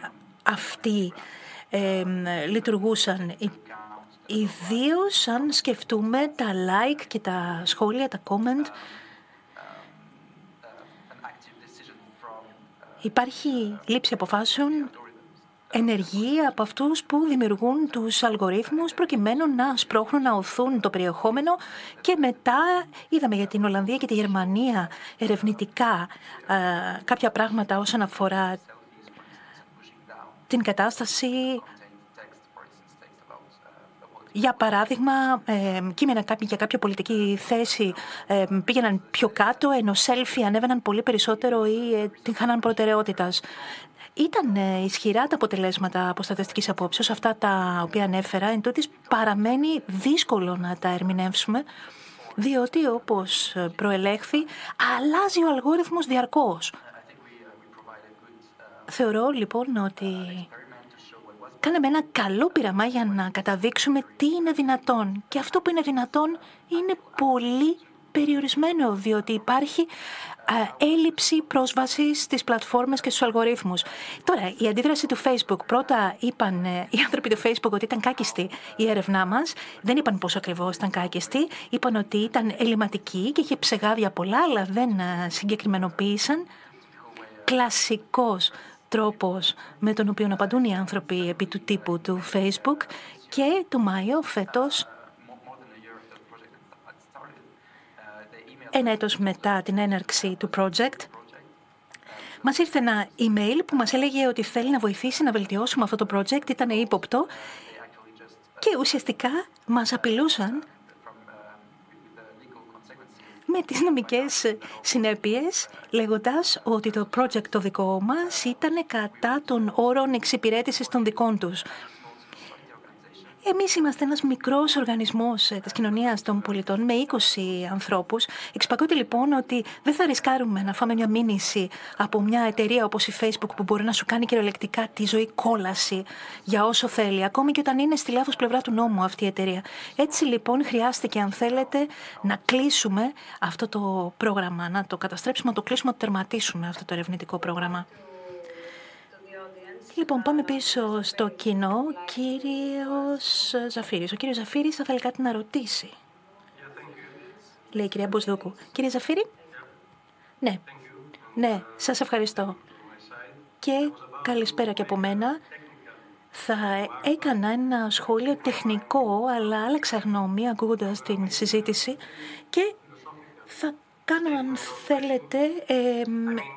αυτοί ε, λειτουργούσαν. Ιδίως αν σκεφτούμε τα like και τα σχόλια, τα comment. Υπάρχει λήψη αποφάσεων ενεργή από αυτούς που δημιουργούν τους αλγορίθμους προκειμένου να σπρώχνουν, να οθούν το περιεχόμενο και μετά είδαμε για την Ολλανδία και τη Γερμανία ερευνητικά ε, κάποια πράγματα όσον αφορά την κατάσταση για παράδειγμα, ε, κείμενα για κάποια πολιτική θέση ε, πήγαιναν πιο κάτω, ενώ selfie ανέβαιναν πολύ περισσότερο ή ε, την χάναν προτεραιότητας. Ήταν ε, ισχυρά τα αποτελέσματα από στατιστική απόψεως, αυτά τα οποία ανέφερα, εν τούτης παραμένει δύσκολο να τα ερμηνεύσουμε, διότι όπως προελέχθη, αλλάζει ο αλγόριθμος διαρκώς. Θεωρώ λοιπόν ότι κάναμε ένα καλό πειραμά για να καταδείξουμε τι είναι δυνατόν. Και αυτό που είναι δυνατόν είναι πολύ περιορισμένο, διότι υπάρχει έλλειψη πρόσβαση στις πλατφόρμες και στους αλγορίθμους. Τώρα, η αντίδραση του Facebook, πρώτα είπαν ε, οι άνθρωποι του Facebook ότι ήταν κάκιστη η έρευνά μας, δεν είπαν πόσο ακριβώς ήταν κάκιστη, είπαν ότι ήταν ελληματική και είχε ψεγάδια πολλά, αλλά δεν ε, συγκεκριμενοποίησαν. Κλασικός τρόπος με τον οποίο απαντούν οι άνθρωποι επί του τύπου του Facebook και το Μάιο φέτος ένα έτος μετά την έναρξη του project, μας ήρθε ένα email που μας έλεγε ότι θέλει να βοηθήσει να βελτιώσουμε αυτό το project, ήταν ύποπτο και ουσιαστικά μας απειλούσαν με τις νομικές συνέπειες, λέγοντας ότι το project το δικό μας ήταν κατά των όρων εξυπηρέτησης των δικών τους. Εμείς είμαστε ένας μικρός οργανισμός ε, της κοινωνίας των πολιτών με 20 ανθρώπους. Εξυπακούεται λοιπόν ότι δεν θα ρισκάρουμε να φάμε μια μήνυση από μια εταιρεία όπως η Facebook που μπορεί να σου κάνει κυριολεκτικά τη ζωή κόλαση για όσο θέλει, ακόμη και όταν είναι στη λάθος πλευρά του νόμου αυτή η εταιρεία. Έτσι λοιπόν χρειάστηκε αν θέλετε να κλείσουμε αυτό το πρόγραμμα, να το καταστρέψουμε, να το κλείσουμε, να το τερματίσουμε αυτό το ερευνητικό πρόγραμμα. Λοιπόν, πάμε πίσω στο κοινό. Κύριος Ζαφύρης. Ο κύριος Ζαφύρης θα θέλει κάτι να ρωτήσει. Λέει η κυρία Μποσδούκου. Κύριε Ζαφύρη; Ναι. Ναι, σας ευχαριστώ. Και καλησπέρα και από μένα. Θα έκανα ένα σχόλιο τεχνικό, αλλά άλλαξα γνώμη ακούγοντας την συζήτηση και θα κάνω, αν θέλετε,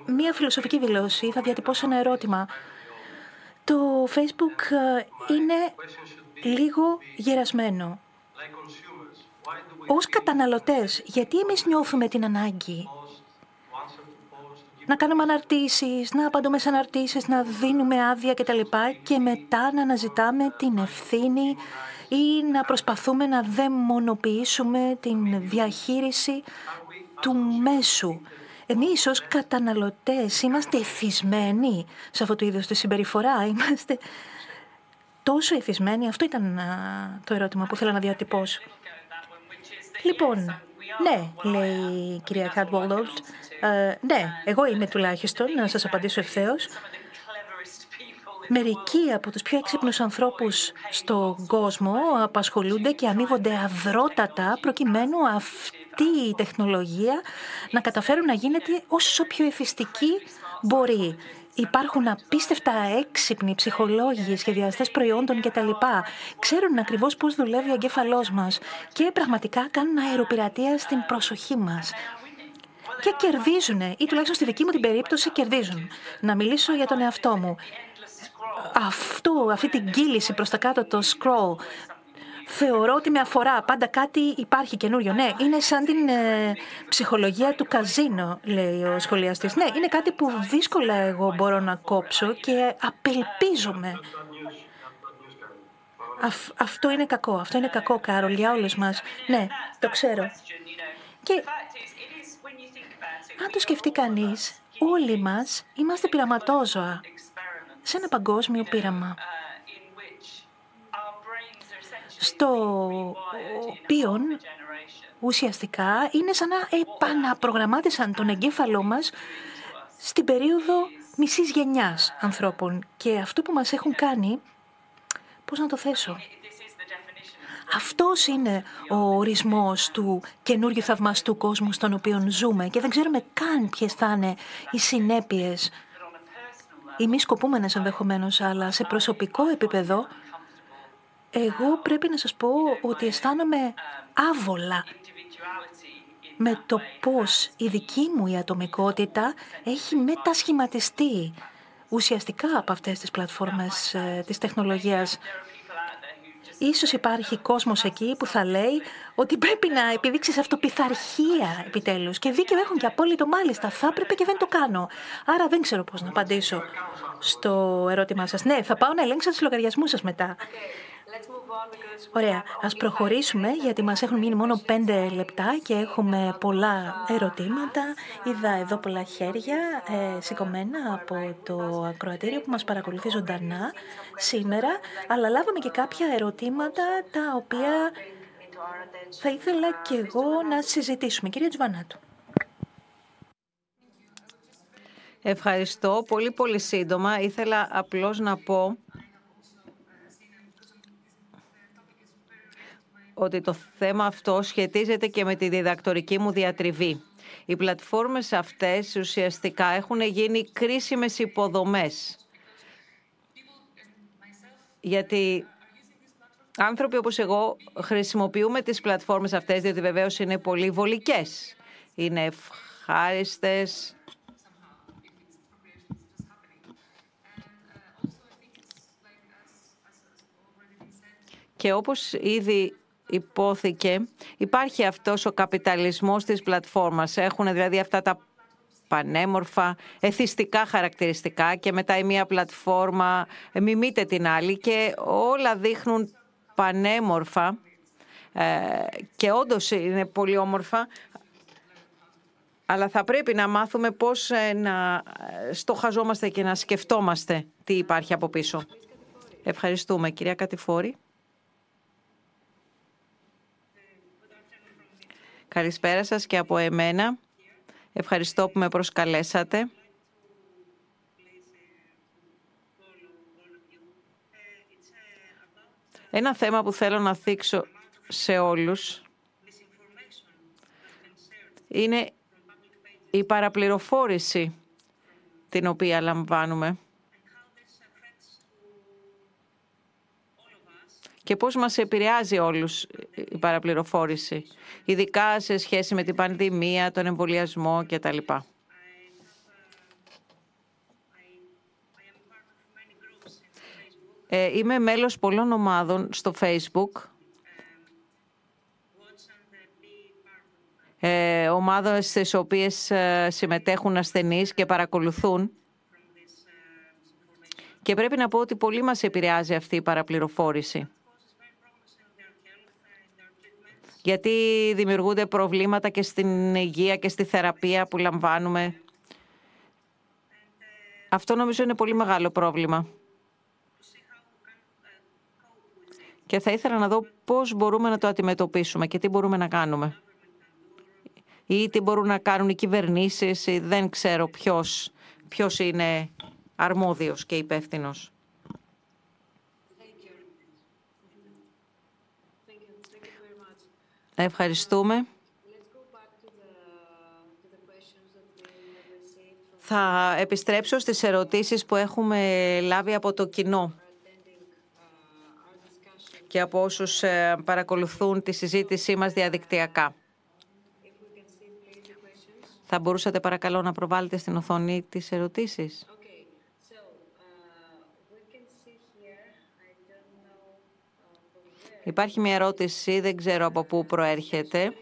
μία φιλοσοφική δηλώση. Θα διατυπώσω ένα ερώτημα. Το Facebook ε, είναι λίγο γερασμένο. Ως καταναλωτές, γιατί εμείς νιώθουμε την ανάγκη να κάνουμε αναρτήσεις, να απαντούμε σε αναρτήσεις, να δίνουμε άδεια κτλ. Και μετά να αναζητάμε την ευθύνη ή να προσπαθούμε να δαιμονοποιήσουμε την διαχείριση του μέσου. Εμείς ως καταναλωτές είμαστε εθισμένοι σε αυτό το είδος τη συμπεριφορά. Είμαστε τόσο εθισμένοι. Αυτό ήταν το ερώτημα που ήθελα να διατυπώσω. Λοιπόν, ναι, λέει η κυρία Χάτβολντολτ. Ε, ναι, εγώ είμαι τουλάχιστον, να σας απαντήσω ευθέως. Μερικοί από τους πιο έξυπνους ανθρώπους στον κόσμο απασχολούνται και αμείβονται αδρότατα προκειμένου αυτή η τεχνολογία να καταφέρουν να γίνεται όσο πιο εφιστική μπορεί. Υπάρχουν απίστευτα έξυπνοι ψυχολόγοι, σχεδιαστές προϊόντων κτλ. Ξέρουν ακριβώς πώς δουλεύει ο εγκέφαλός μας και πραγματικά κάνουν αεροπειρατεία στην προσοχή μας. Και κερδίζουν, ή τουλάχιστον στη δική μου την περίπτωση κερδίζουν. Να μιλήσω για τον εαυτό μου. Αυτό, αυτή την κύληση προς τα κάτω, το scroll, θεωρώ ότι με αφορά. Πάντα κάτι υπάρχει καινούριο. Ναι, είναι σαν την ε, ψυχολογία του καζίνο, λέει ο σχολιαστής. Ναι, είναι κάτι που δύσκολα εγώ μπορώ να κόψω και απελπίζομαι. αυτό είναι κακό. Αυτό είναι κακό, Κάρολ, για όλους μας. Ναι, το ξέρω. Και αν το σκεφτεί κανείς, όλοι μας είμαστε πειραματόζωα σε ένα παγκόσμιο πείραμα στο οποίο ουσιαστικά είναι σαν να επαναπρογραμμάτισαν τον εγκέφαλό μας στην περίοδο μισής γενιάς ανθρώπων. Και αυτό που μας έχουν κάνει, πώς να το θέσω, αυτός είναι ο ορισμός του καινούργιου θαυμαστού κόσμου στον οποίο ζούμε και δεν ξέρουμε καν ποιες θα είναι οι συνέπειες ή μη σκοπούμενες ενδεχομένως, αλλά σε προσωπικό επίπεδο εγώ πρέπει να σας πω ότι αισθάνομαι άβολα με το πώς η δική μου η ατομικότητα έχει μετασχηματιστεί ουσιαστικά από αυτές τις πλατφόρμες ε, της τεχνολογίας. Ίσως υπάρχει κόσμος εκεί που θα λέει ότι πρέπει να επιδείξεις αυτοπιθαρχία επιτέλους και δίκαιο έχουν και απόλυτο μάλιστα. Θα έπρεπε και δεν το κάνω. Άρα δεν ξέρω πώς να απαντήσω στο ερώτημά σας. Ναι, θα πάω να ελέγξω τις λογαριασμούς σας μετά. Ωραία. Ας προχωρήσουμε γιατί μας έχουν μείνει μόνο πέντε λεπτά και έχουμε πολλά ερωτήματα. Είδα εδώ πολλά χέρια ε, σηκωμένα από το ακροατήριο που μας παρακολουθεί ζωντανά σήμερα, αλλά λάβαμε και κάποια ερωτήματα τα οποία θα ήθελα και εγώ να συζητήσουμε. Κυρία Τζουβανάτου. Ευχαριστώ. Πολύ πολύ σύντομα. Ήθελα απλώς να πω ότι το θέμα αυτό σχετίζεται και με τη διδακτορική μου διατριβή. Οι πλατφόρμες αυτές ουσιαστικά έχουν γίνει κρίσιμες υποδομές. Γιατί άνθρωποι όπως εγώ χρησιμοποιούμε τις πλατφόρμες αυτές, διότι βεβαίως είναι πολύ βολικές. Είναι ευχάριστες. Και όπως ήδη υπόθηκε, υπάρχει αυτός ο καπιταλισμός της πλατφόρμας. Έχουν δηλαδή αυτά τα πανέμορφα, εθιστικά χαρακτηριστικά και μετά η μία πλατφόρμα μιμείται την άλλη και όλα δείχνουν πανέμορφα ε, και όντως είναι πολύ όμορφα, αλλά θα πρέπει να μάθουμε πώς ε, να στοχαζόμαστε και να σκεφτόμαστε τι υπάρχει από πίσω. Ευχαριστούμε. Κυρία Κατηφόρη. Καλησπέρα σας και από εμένα. Ευχαριστώ που με προσκαλέσατε. Ένα θέμα που θέλω να θίξω σε όλους είναι η παραπληροφόρηση την οποία λαμβάνουμε. Και πώς μας επηρεάζει όλους η παραπληροφόρηση, ειδικά σε σχέση με την πανδημία, τον εμβολιασμό κτλ. Ε, είμαι μέλος πολλών ομάδων στο Facebook, ε, ομάδες στις οποίες ε, συμμετέχουν ασθενείς και παρακολουθούν. Και πρέπει να πω ότι πολύ μας επηρεάζει αυτή η παραπληροφόρηση γιατί δημιουργούνται προβλήματα και στην υγεία και στη θεραπεία που λαμβάνουμε. Αυτό νομίζω είναι πολύ μεγάλο πρόβλημα. Και θα ήθελα να δω πώς μπορούμε να το αντιμετωπίσουμε και τι μπορούμε να κάνουμε. Ή τι μπορούν να κάνουν οι κυβερνήσεις, ή δεν ξέρω ποιος, ποιος είναι αρμόδιος και υπεύθυνος. Ευχαριστούμε. Θα επιστρέψω στις ερωτήσεις που έχουμε λάβει από το κοινό και από όσους ε, παρακολουθούν τη συζήτησή μας διαδικτυακά. Θα μπορούσατε παρακαλώ να προβάλλετε στην οθόνη τις ερωτήσεις. Υπάρχει μια ερώτηση, δεν ξέρω από πού προέρχεται.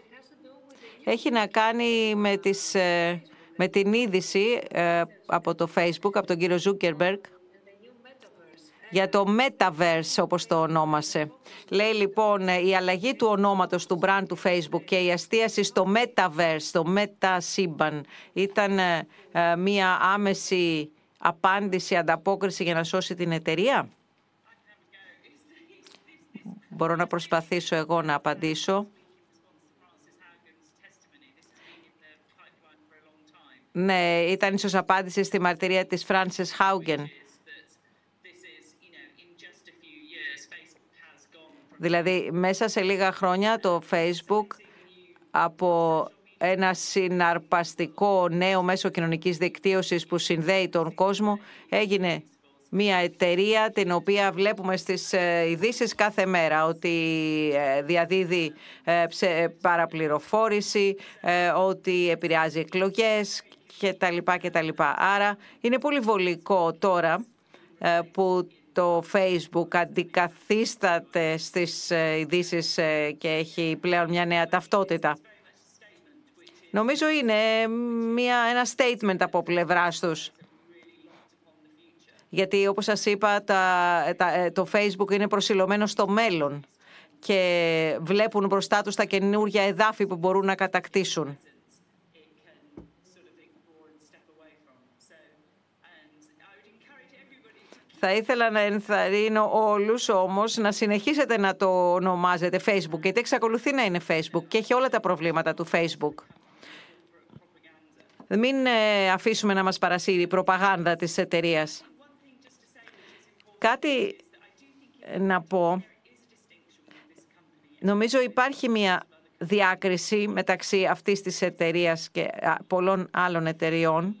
Έχει να κάνει με, τις, ε, με την είδηση ε, από το Facebook, από τον κύριο Ζούκερμπεργκ, για το Metaverse, όπως το ονόμασε. Λέει λοιπόν η αλλαγή του ονόματος του brand του Facebook και η αστίαση στο Metaverse, στο Meta ήταν ε, μια άμεση απάντηση, ανταπόκριση για να σώσει την εταιρεία; Μπορώ να προσπαθήσω εγώ να απαντήσω. Ναι, ήταν ίσως απάντηση στη μαρτυρία της Φράνσις Χάουγκεν. Δηλαδή, μέσα σε λίγα χρόνια το Facebook από ένα συναρπαστικό νέο μέσο κοινωνικής δικτύωσης που συνδέει τον κόσμο έγινε μια εταιρεία την οποία βλέπουμε στις ε, ειδήσεις κάθε μέρα ότι ε, διαδίδει ε, παραπληροφόρηση, ότι επηρεάζει εκλογές κτλ. Άρα είναι πολύ βολικό τώρα που το Facebook αντικαθίσταται στις ειδήσεις και έχει πλέον μια νέα ταυτότητα. Νομίζω είναι μια, ένα statement από πλευράς τους γιατί όπως σας είπα ε, το Facebook είναι προσιλωμένο στο μέλλον και βλέπουν μπροστά τους τα καινούργια εδάφη που μπορούν να κατακτήσουν. Θα ήθελα να ενθαρρύνω όλους όμως να συνεχίσετε να το ονομάζετε Facebook, γιατί εξακολουθεί να είναι Facebook και έχει όλα τα προβλήματα του Facebook. Μην ε, αφήσουμε να μας παρασύρει η προπαγάνδα της εταιρείας. Κάτι να πω. Νομίζω υπάρχει μια διάκριση μεταξύ αυτής της εταιρείας και πολλών άλλων εταιριών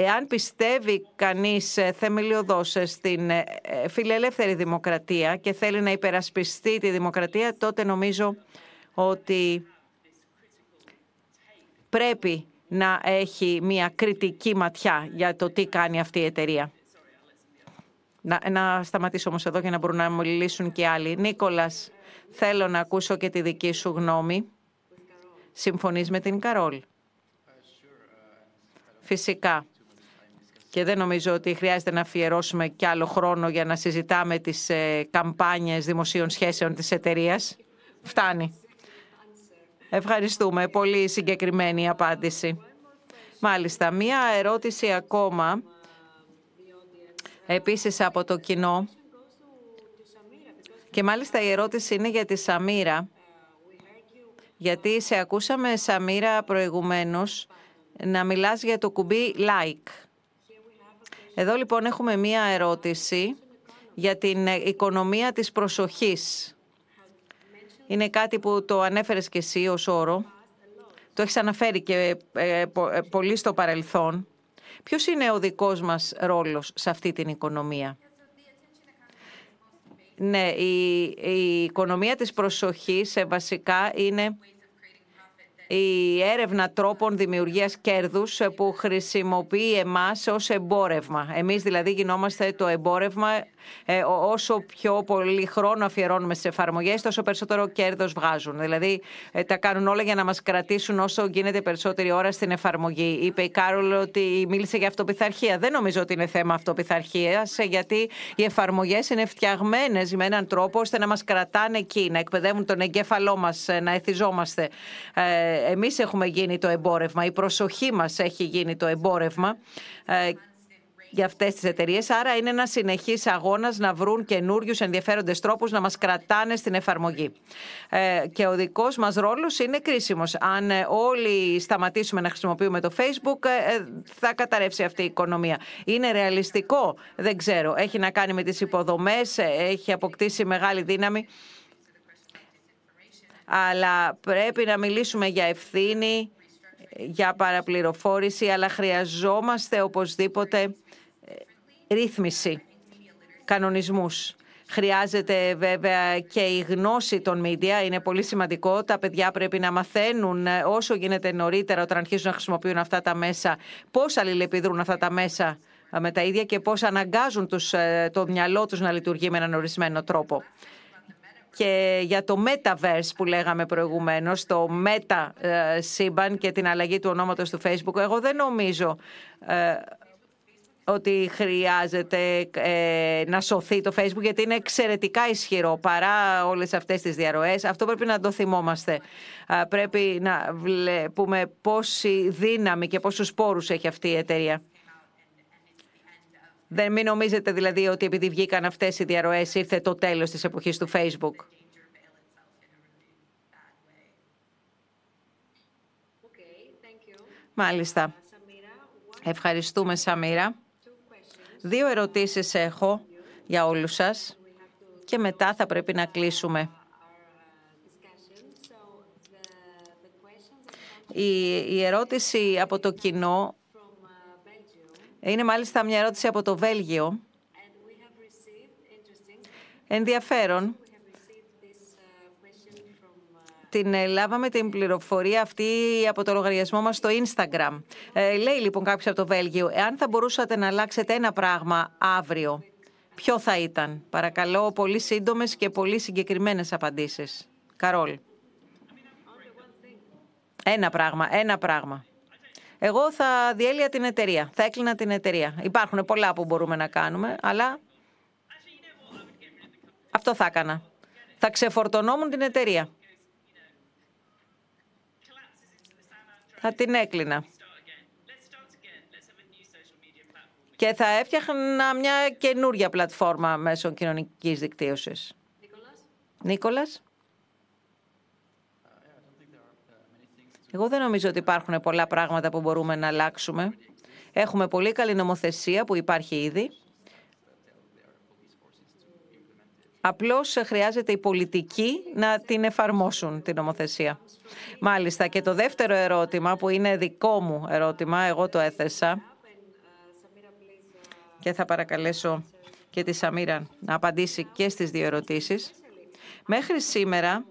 Εάν πιστεύει κανείς ε, θεμελιωδώς ε, στην ε, φιλελεύθερη δημοκρατία και θέλει να υπερασπιστεί τη δημοκρατία, τότε νομίζω ότι πρέπει να έχει μια κριτική ματιά για το τι κάνει αυτή η εταιρεία. Να, να σταματήσω όμως εδώ για να μπορούν να μιλήσουν και άλλοι. Νίκολας, θέλω να ακούσω και τη δική σου γνώμη. Συμφωνείς με την Καρόλ; Φυσικά και δεν νομίζω ότι χρειάζεται να αφιερώσουμε κι άλλο χρόνο για να συζητάμε τις ε, καμπάνιες δημοσίων σχέσεων της εταιρείας. Φτάνει. Ευχαριστούμε. Πολύ συγκεκριμένη απάντηση. Μάλιστα, μία ερώτηση ακόμα, επίσης από το κοινό. Και μάλιστα η ερώτηση είναι για τη Σαμίρα. Γιατί σε ακούσαμε, Σαμίρα, προηγουμένως, να μιλάς για το κουμπί like. Εδώ λοιπόν έχουμε μία ερώτηση για την οικονομία της προσοχής. Είναι κάτι που το ανέφερες και εσύ ως όρο. Το έχεις αναφέρει και ε, ε, πολύ στο παρελθόν. Ποιος είναι ο δικός μας ρόλος σε αυτή την οικονομία; Ναι, η, η οικονομία της προσοχής ε, βασικά είναι η έρευνα τρόπων δημιουργίας κέρδους που χρησιμοποιεί εμάς ως εμπόρευμα. Εμείς δηλαδή γινόμαστε το εμπόρευμα ε, όσο πιο πολύ χρόνο αφιερώνουμε στις εφαρμογές, τόσο περισσότερο κέρδος βγάζουν. Δηλαδή, ε, τα κάνουν όλα για να μας κρατήσουν όσο γίνεται περισσότερη ώρα στην εφαρμογή. Είπε η Κάρολ ότι μίλησε για αυτοπιθαρχία. Δεν νομίζω ότι είναι θέμα αυτοπιθαρχίας, ε, γιατί οι εφαρμογές είναι φτιαγμένες με έναν τρόπο ώστε να μας κρατάνε εκεί, να εκπαιδεύουν τον εγκέφαλό μας, να εθιζόμαστε. Εμείς έχουμε γίνει το εμπόρευμα, η προσοχή μας έχει γίνει το εμπόρευμα για αυτές τις εταιρείες. Άρα είναι ένας συνεχής αγώνας να βρουν καινούριους ενδιαφέροντες τρόπους να μας κρατάνε στην εφαρμογή. Ε, και ο δικός μας ρόλος είναι κρίσιμος. Αν ε, όλοι σταματήσουμε να χρησιμοποιούμε το Facebook, ε, θα καταρρεύσει αυτή η οικονομία. Είναι ρεαλιστικό, δεν ξέρω. Έχει να κάνει με τις υποδομές, έχει αποκτήσει μεγάλη δύναμη. Αλλά πρέπει να μιλήσουμε για ευθύνη, για παραπληροφόρηση, αλλά χρειαζόμαστε οπωσδήποτε ρύθμιση, κανονισμούς. Χρειάζεται βέβαια και η γνώση των media, είναι πολύ σημαντικό. Τα παιδιά πρέπει να μαθαίνουν όσο γίνεται νωρίτερα όταν αρχίζουν να χρησιμοποιούν αυτά τα μέσα, πώς αλληλεπιδρούν αυτά τα μέσα με τα ίδια και πώς αναγκάζουν τους, ε, το μυαλό τους να λειτουργεί με έναν ορισμένο τρόπο. Και για το Metaverse που λέγαμε προηγουμένως, το Meta ε, σύμπαν και την αλλαγή του ονόματος του Facebook, εγώ δεν νομίζω ε, ότι χρειάζεται ε, να σωθεί το Facebook γιατί είναι εξαιρετικά ισχυρό παρά όλες αυτές τις διαρροές. Αυτό πρέπει να το θυμόμαστε. Πρέπει να βλέπουμε πόση δύναμη και πόσους πόρους έχει αυτή η εταιρεία. Δεν μην νομίζετε δηλαδή ότι επειδή βγήκαν αυτές οι διαρροές ήρθε το τέλος της εποχής του Facebook. Μάλιστα. Ευχαριστούμε Σαμίρα. Δύο ερωτήσεις έχω για όλους σας και μετά θα πρέπει να κλείσουμε. Η, ερώτηση από το κοινό είναι μάλιστα μια ερώτηση από το Βέλγιο. Ενδιαφέρον την ε, λάβαμε την πληροφορία αυτή από το λογαριασμό μας στο Instagram. Ε, λέει λοιπόν κάποιος από το Βέλγιο, εάν θα μπορούσατε να αλλάξετε ένα πράγμα αύριο, ποιο θα ήταν; Παρακαλώ, πολύ σύντομες και πολύ συγκεκριμένες απαντήσεις. Καρόλ. Ένα πράγμα, ένα πράγμα. Εγώ θα διέλυα την εταιρεία, θα έκλεινα την εταιρεία. Υπάρχουν πολλά που μπορούμε να κάνουμε, αλλά αυτό θα έκανα. Θα ξεφορτωνόμουν την εταιρεία. Θα την έκλεινα. Και θα έφτιαχνα μια καινούρια πλατφόρμα μέσω κοινωνικής δικτύωσης. Νίκολας; Εγώ δεν νομίζω ότι υπάρχουν πολλά πράγματα που μπορούμε να αλλάξουμε. Έχουμε πολύ καλή νομοθεσία που υπάρχει ήδη. Απλώς χρειάζεται οι πολιτικοί να την εφαρμόσουν την νομοθεσία. Μάλιστα και το δεύτερο ερώτημα που είναι δικό μου ερώτημα, εγώ το έθεσα και θα παρακαλέσω και τη Σαμίρα να απαντήσει και στις δύο ερωτήσεις. Μέχρι σήμερα,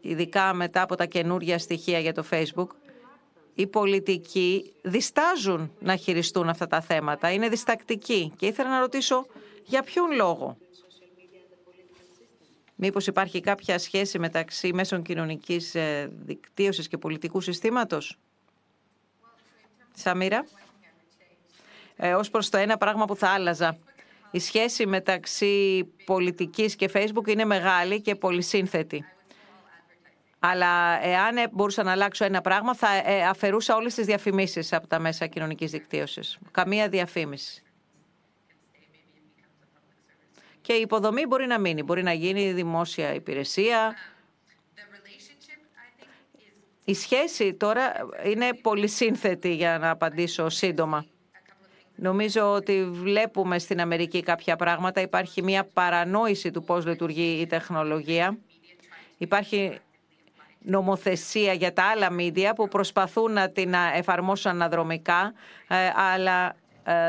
ειδικά μετά από τα καινούργια στοιχεία για το Facebook, οι πολιτικοί διστάζουν να χειριστούν αυτά τα θέματα. Είναι διστακτικοί. Και ήθελα να ρωτήσω για ποιον λόγο; Μήπως υπάρχει κάποια σχέση μεταξύ μέσων κοινωνικής ε, δικτύωσης και πολιτικού συστήματος; Σαμίρα; Ε, ως προς το ένα πράγμα που θα άλλαζα. Η σχέση μεταξύ πολιτικής και Facebook είναι μεγάλη και πολυσύνθετη. Αλλά εάν μπορούσα να αλλάξω ένα πράγμα, θα ε, αφαιρούσα όλες τις διαφημίσεις από τα μέσα κοινωνικής δικτύωσης. Καμία διαφήμιση. Και η υποδομή μπορεί να μείνει, μπορεί να γίνει δημόσια υπηρεσία. Η σχέση τώρα είναι πολυσύνθετη για να απαντήσω σύντομα. Νομίζω ότι βλέπουμε στην Αμερική κάποια πράγματα. Υπάρχει μια παρανόηση του πώς λειτουργεί η τεχνολογία. Υπάρχει νομοθεσία για τα άλλα μίντια που προσπαθούν να την εφαρμόσουν αναδρομικά, ε, αλλά ε,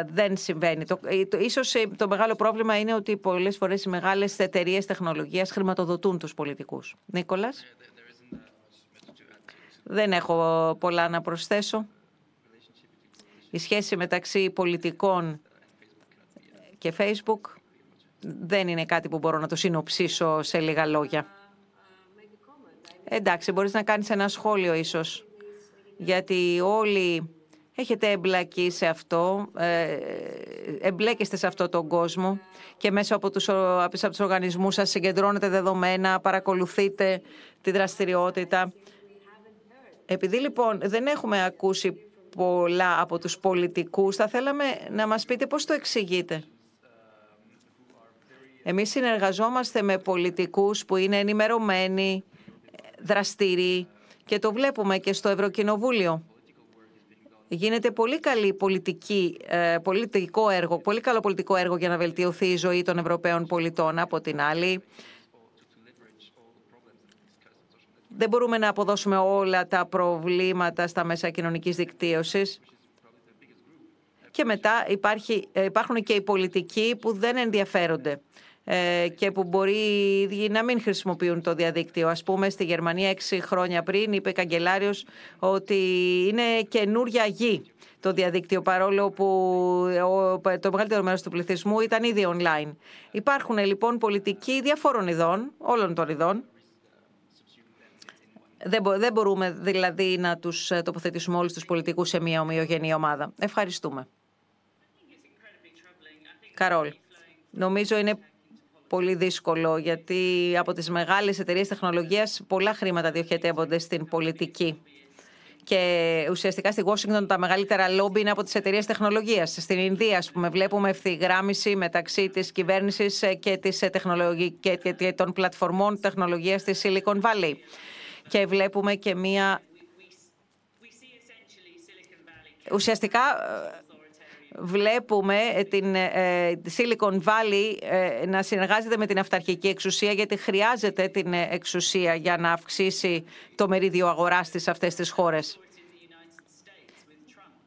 δεν συμβαίνει. Το, το, ίσως το μεγάλο πρόβλημα είναι ότι πολλές φορές οι μεγάλες εταιρείες τεχνολογίας χρηματοδοτούν τους πολιτικούς. Νίκολας; Δεν έχω πολλά να προσθέσω. Η σχέση μεταξύ πολιτικών και Facebook δεν είναι κάτι που μπορώ να το συνοψίσω σε λίγα λόγια. Εντάξει, μπορείς να κάνεις ένα σχόλιο ίσως, γιατί όλοι έχετε εμπλακεί σε αυτό, ε, εμπλέκεστε σε αυτό τον κόσμο και μέσα από τους, από τους οργανισμούς σας συγκεντρώνετε δεδομένα, παρακολουθείτε τη δραστηριότητα. Επειδή λοιπόν δεν έχουμε ακούσει πολλά από τους πολιτικούς. Θα θέλαμε να μας πείτε πώς το εξηγείτε. Εμείς συνεργαζόμαστε με πολιτικούς που είναι ενημερωμένοι, δραστήριοι και το βλέπουμε και στο Ευρωκοινοβούλιο. Γίνεται πολύ καλή πολιτική, ε, πολιτικό έργο, πολύ καλό πολιτικό έργο για να βελτιωθεί η ζωή των Ευρωπαίων πολιτών. Από την άλλη, δεν μπορούμε να αποδώσουμε όλα τα προβλήματα στα μέσα κοινωνικής δικτύωσης. Και μετά υπάρχει, ε, υπάρχουν και οι πολιτικοί που δεν ενδιαφέρονται ε, και που μπορεί να μην χρησιμοποιούν το διαδίκτυο. Ας πούμε, στη Γερμανία έξι χρόνια πριν είπε η καγκελάριος ότι είναι καινούρια γη το διαδίκτυο, παρόλο που το μεγαλύτερο μέρος του πληθυσμού ήταν ήδη online. Υπάρχουν λοιπόν πολιτικοί διαφόρων ειδών, όλων των ειδών, δεν μπορούμε δηλαδή να τους ε, τοποθετήσουμε όλους τους πολιτικούς σε μια ομοιογενή ομάδα. Ευχαριστούμε. Καρόλ, νομίζω είναι πολύ δύσκολο γιατί από τις μεγάλες εταιρείες τεχνολογίας πολλά χρήματα διοχετεύονται στην πολιτική. Και ουσιαστικά στη Washington τα μεγαλύτερα λόμπι είναι από τις εταιρείες τεχνολογίας. Στην Ινδία, ας πούμε, βλέπουμε ευθυγράμμιση μεταξύ της κυβέρνησης και, της ε, και των πλατφορμών τεχνολογίας της Silicon Valley και βλέπουμε και μία... Ουσιαστικά βλέπουμε την ε, Silicon Valley ε, να συνεργάζεται με την αυταρχική εξουσία γιατί χρειάζεται την εξουσία για να αυξήσει το μερίδιο αγοράς της αυτές τις χώρες.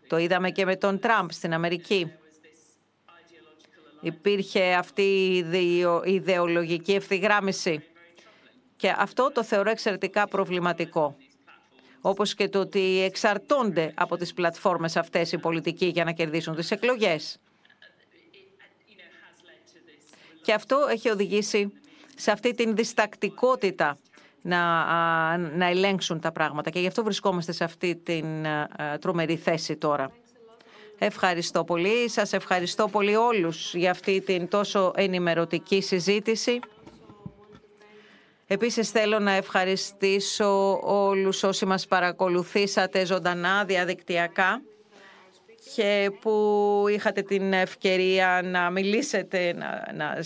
Το είδαμε και με τον Τραμπ στην Αμερική. Υπήρχε αυτή η ιδεολογική ευθυγράμμιση. Και αυτό το θεωρώ εξαιρετικά προβληματικό. Όπως και το ότι εξαρτώνται από τις πλατφόρμες αυτές οι πολιτικοί για να κερδίσουν τις εκλογές. Και αυτό έχει οδηγήσει σε αυτή την διστακτικότητα να, να ελέγξουν τα πράγματα. Και γι' αυτό βρισκόμαστε σε αυτή την τρομερή θέση τώρα. Ευχαριστώ πολύ. Σας ευχαριστώ πολύ όλους για αυτή την τόσο ενημερωτική συζήτηση. Επίσης θέλω να ευχαριστήσω όλους όσοι μας παρακολουθήσατε ζωντανά διαδικτυακά και που είχατε την ευκαιρία να μιλήσετε, να,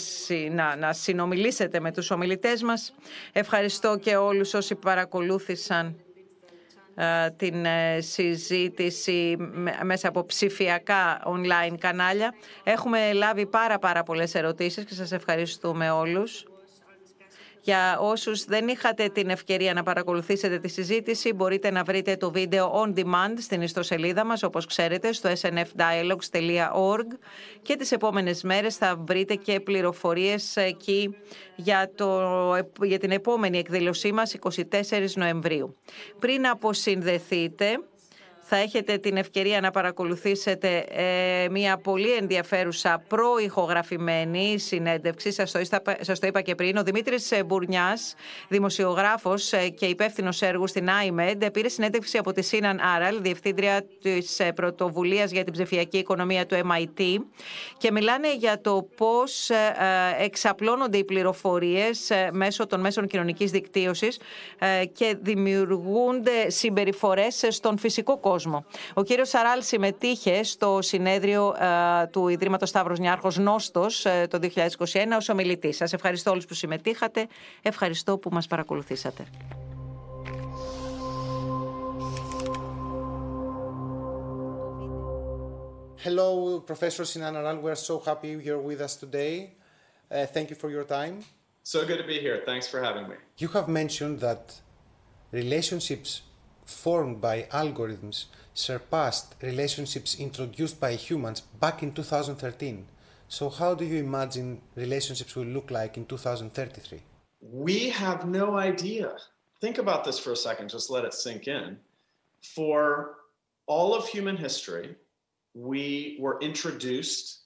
να, να, συνομιλήσετε με τους ομιλητές μας. Ευχαριστώ και όλους όσοι παρακολούθησαν ε, την ε, συζήτηση μέσα από ψηφιακά online κανάλια. Έχουμε λάβει πάρα πάρα πολλές ερωτήσεις και σας ευχαριστούμε όλους. Για όσους δεν είχατε την ευκαιρία να παρακολουθήσετε τη συζήτηση, μπορείτε να βρείτε το βίντεο on demand στην ιστοσελίδα μας, όπως ξέρετε, στο snfdialogues.org και τις επόμενες μέρες θα βρείτε και πληροφορίες εκεί για, το, για την επόμενη εκδήλωσή μας, 24 Νοεμβρίου. Πριν αποσυνδεθείτε, θα έχετε την ευκαιρία να παρακολουθήσετε ε, μια πολύ ενδιαφέρουσα προηχογραφημένη συνέντευξη. Σας το, σας το είπα και πριν. Ο Δημήτρης Μπουρνιάς, δημοσιογράφος ε, και υπεύθυνος έργου στην IMED, πήρε συνέντευξη από τη Σίναν Άραλ, διευθύντρια της ε, πρωτοβουλίας για την ψηφιακή οικονομία του MIT και μιλάνε για το πώς εξαπλώνονται οι πληροφορίες μέσω των μέσων κοινωνικής δικτύωσης και δημιουργούνται συμπεριφορές στον φυσικό κόσμο ο κύριος Σαράλ συμμετείχε στο συνέδριο ε, του Ιδρύματος Σταύρος Νιάρχος Νόστος ε, το 2021 ως ομιλητής. Σας ευχαριστώ όλους που συμμετείχατε. Ευχαριστώ που μας παρακολουθήσατε. Hello, Professor Sinan Aral. We are so happy you're with us today. Uh, thank you for your time. So good to be here. Thanks for having me. You have mentioned that relationships formed by algorithms surpassed relationships introduced by humans back in 2013. So, how do you imagine relationships will look like in 2033? We have no idea. Think about this for a second, just let it sink in. For all of human history, we were introduced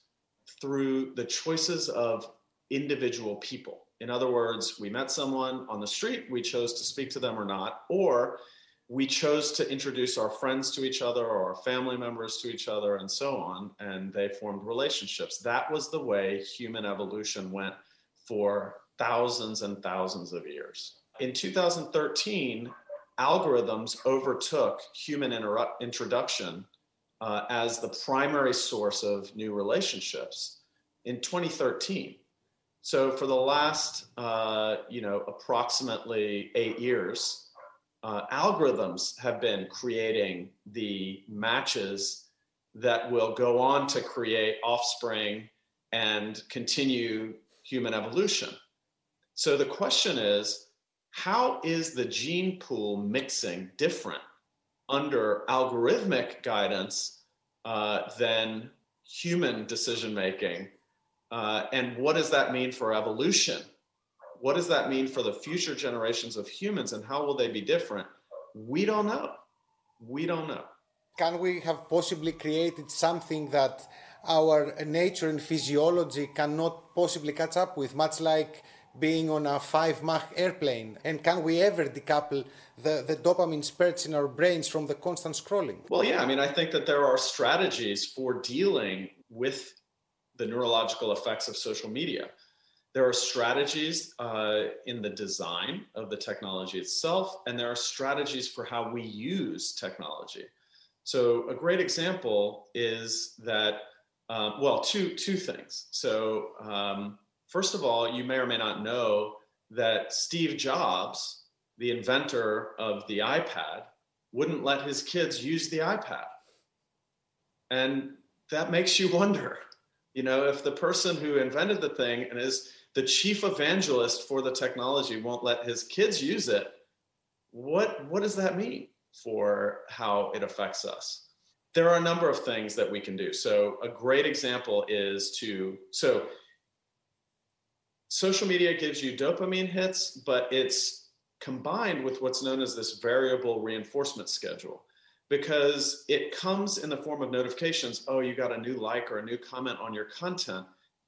through the choices of individual people. In other words, we met someone on the street, we chose to speak to them or not, or we chose to introduce our friends to each other or our family members to each other and so on, and they formed relationships. That was the way human evolution went for thousands and thousands of years. In 2013, algorithms overtook human introduction uh, as the primary source of new relationships in 2013. So for the last, uh, you know, approximately eight years, uh, algorithms have been creating the matches that will go on to create offspring and continue human evolution. So the question is how is the gene pool mixing different under algorithmic guidance uh, than human decision making? Uh, and what does that mean for evolution? What does that mean for the future generations of humans and how will they be different? We don't know. We don't know. Can we have possibly created something that our nature and physiology cannot possibly catch up with, much like being on a 5 Mach airplane? And can we ever decouple the, the dopamine spurts in our brains from the constant scrolling? Well, yeah, I mean, I think that there are strategies for dealing with the neurological effects of social media. There are strategies uh, in the design of the technology itself, and there are strategies for how we use technology. So, a great example is that, um, well, two, two things. So, um, first of all, you may or may not know that Steve Jobs, the inventor of the iPad, wouldn't let his kids use the iPad. And that makes you wonder, you know, if the person who invented the thing and is the chief evangelist for the technology won't let his kids use it what what does that mean for how it affects us? There are a number of things that we can do. So a great example is to so social media gives you dopamine hits but it's combined with what's known as this variable reinforcement schedule because it comes in the form of notifications. Oh you got a new like or a new comment on your content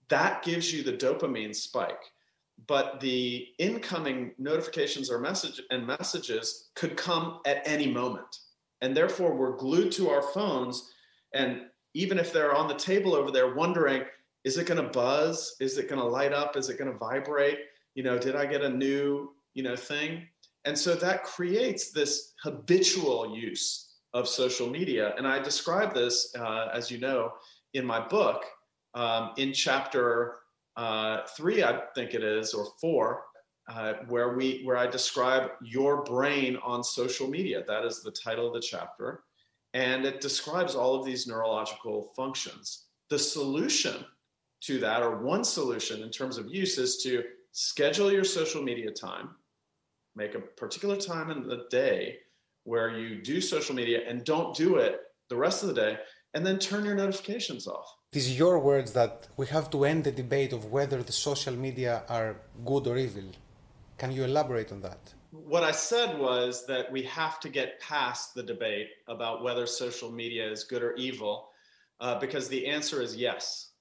that gives you the dopamine spike but the incoming notifications or message and messages could come at any moment. And therefore we're glued to our phones and even if they're on the table over there wondering is it going to buzz? Is it going to light up? Is it going to vibrate? You know did i get a new you know thing? And so that creates this habitual use of social media. And i describe this uh, as you know in my book um, in chapter uh, three, I think it is, or four, uh, where we where I describe your brain on social media. That is the title of the chapter, and it describes all of these neurological functions. The solution to that, or one solution in terms of use, is to schedule your social media time. Make a particular time in the day where you do social media and don't do it the rest of the day, and then turn your notifications off. It is your words that we have to end the debate of whether the social media are good or evil. Can you elaborate on that? What I said was that we have to get past the debate about whether social media is good or evil, uh, because the answer is yes.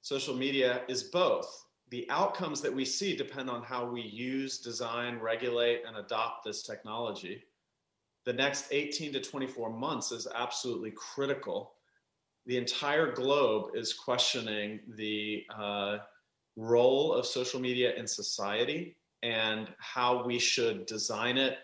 Social media is both. The outcomes that we see depend on how we use, design, regulate, and adopt this technology. The next 18 to 24 months is absolutely critical the entire globe is questioning the uh, role of social media in society and how we should design it,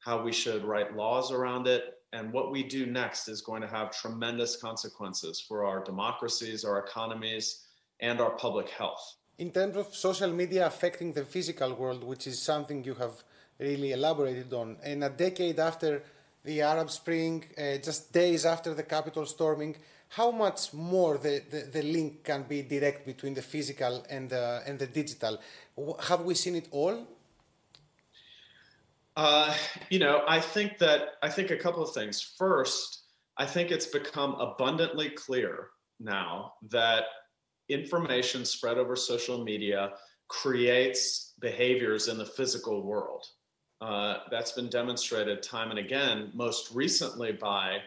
how we should write laws around it. And what we do next is going to have tremendous consequences for our democracies, our economies, and our public health. In terms of social media affecting the physical world, which is something you have really elaborated on, in a decade after the Arab Spring, uh, just days after the Capitol storming, how much more the, the, the, link can be direct between the physical and the, and the digital? Have we seen it all? Uh, you know, I think that I think a couple of things. First, I think it's become abundantly clear now that information spread over social media creates behaviors in the physical world. Uh, that's been demonstrated time and again, most recently by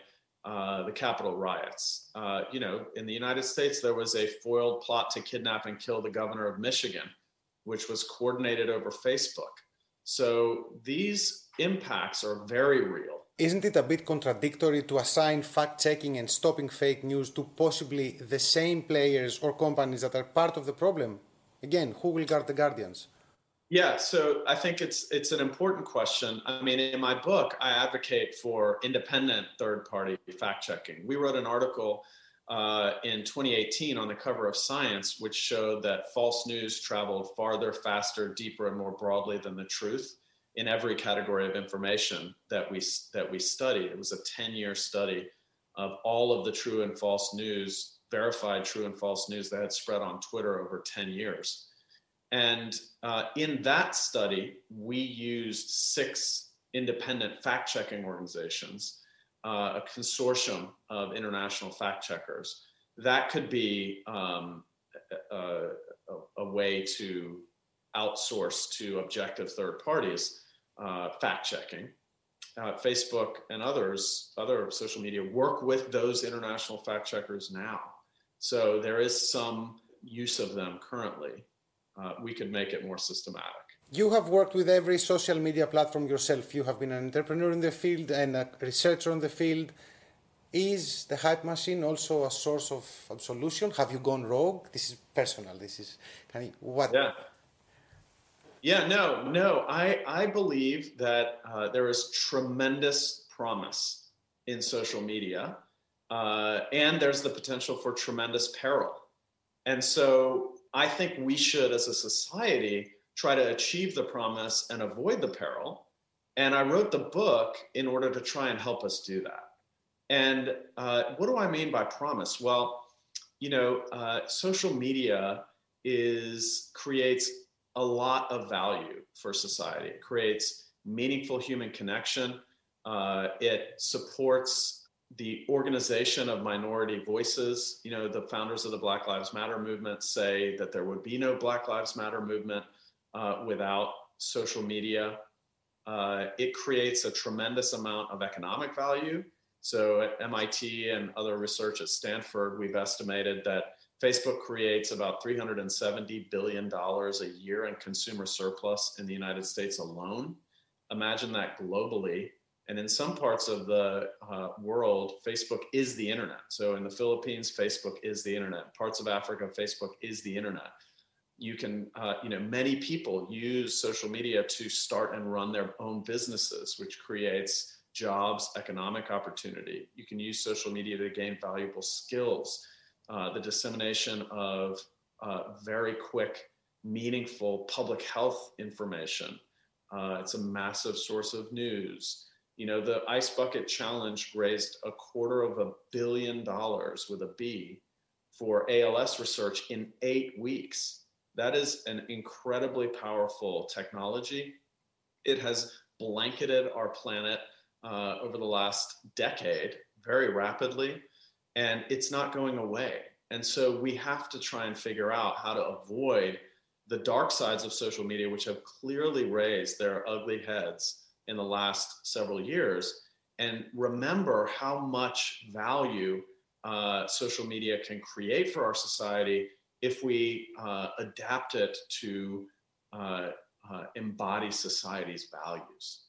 uh, the Capitol riots. Uh, you know, in the United States, there was a foiled plot to kidnap and kill the governor of Michigan, which was coordinated over Facebook. So these impacts are very real. Isn't it a bit contradictory to assign fact checking and stopping fake news to possibly the same players or companies that are part of the problem? Again, who will guard the guardians? Yeah, so I think it's it's an important question. I mean, in my book, I advocate for independent third-party fact-checking. We wrote an article uh, in 2018 on the cover of Science, which showed that false news traveled farther, faster, deeper, and more broadly than the truth in every category of information that we that we studied. It was a 10-year study of all of the true and false news, verified true and false news that had spread on Twitter over 10 years. And uh, in that study, we used six independent fact checking organizations, uh, a consortium of international fact checkers. That could be um, a, a, a, way to outsource to objective third parties uh, fact checking. Uh, Facebook and others, other social media, work with those international fact checkers now. So there is some use of them currently uh, we could make it more systematic. You have worked with every social media platform yourself. You have been an entrepreneur in the field and a researcher in the field. Is the hype machine also a source of solution? Have you gone rogue? This is personal. This is what? Yeah. Yeah. No. No. I I believe that uh, there is tremendous promise in social media, uh, and there's the potential for tremendous peril. And so I think we should, as a society, try to achieve the promise and avoid the peril. And I wrote the book in order to try and help us do that. And uh, what do I mean by promise? Well, you know, uh, social media is creates a lot of value for society. It creates meaningful human connection. Uh, it supports the organization of minority voices. You know, the founders of the Black Lives Matter movement say that there would be no Black Lives Matter movement uh, without social media. Uh, it creates a tremendous amount of economic value. So at MIT and other research at Stanford, we've estimated that Facebook creates about $370 billion a year in consumer surplus in the United States alone. Imagine that globally and in some parts of the uh, world, Facebook is the internet. So in the Philippines, Facebook is the internet. Parts of Africa, Facebook is the internet. You can, uh, you know, many people use social media to start and run their own businesses, which creates jobs, economic opportunity. You can use social media to gain valuable skills. Uh, the dissemination of uh, very quick meaningful public health information. Uh, it's a massive source of news. You know, the Ice Bucket Challenge raised a quarter of a billion dollars with a B for ALS research in eight weeks. That is an incredibly powerful technology. It has blanketed our planet uh, over the last decade very rapidly, and it's not going away. And so we have to try and figure out how to avoid the dark sides of social media, which have clearly raised their ugly heads in the last several years, and remember how much value uh, social media can create for our society if we uh, adapt it to uh, uh embody society's values.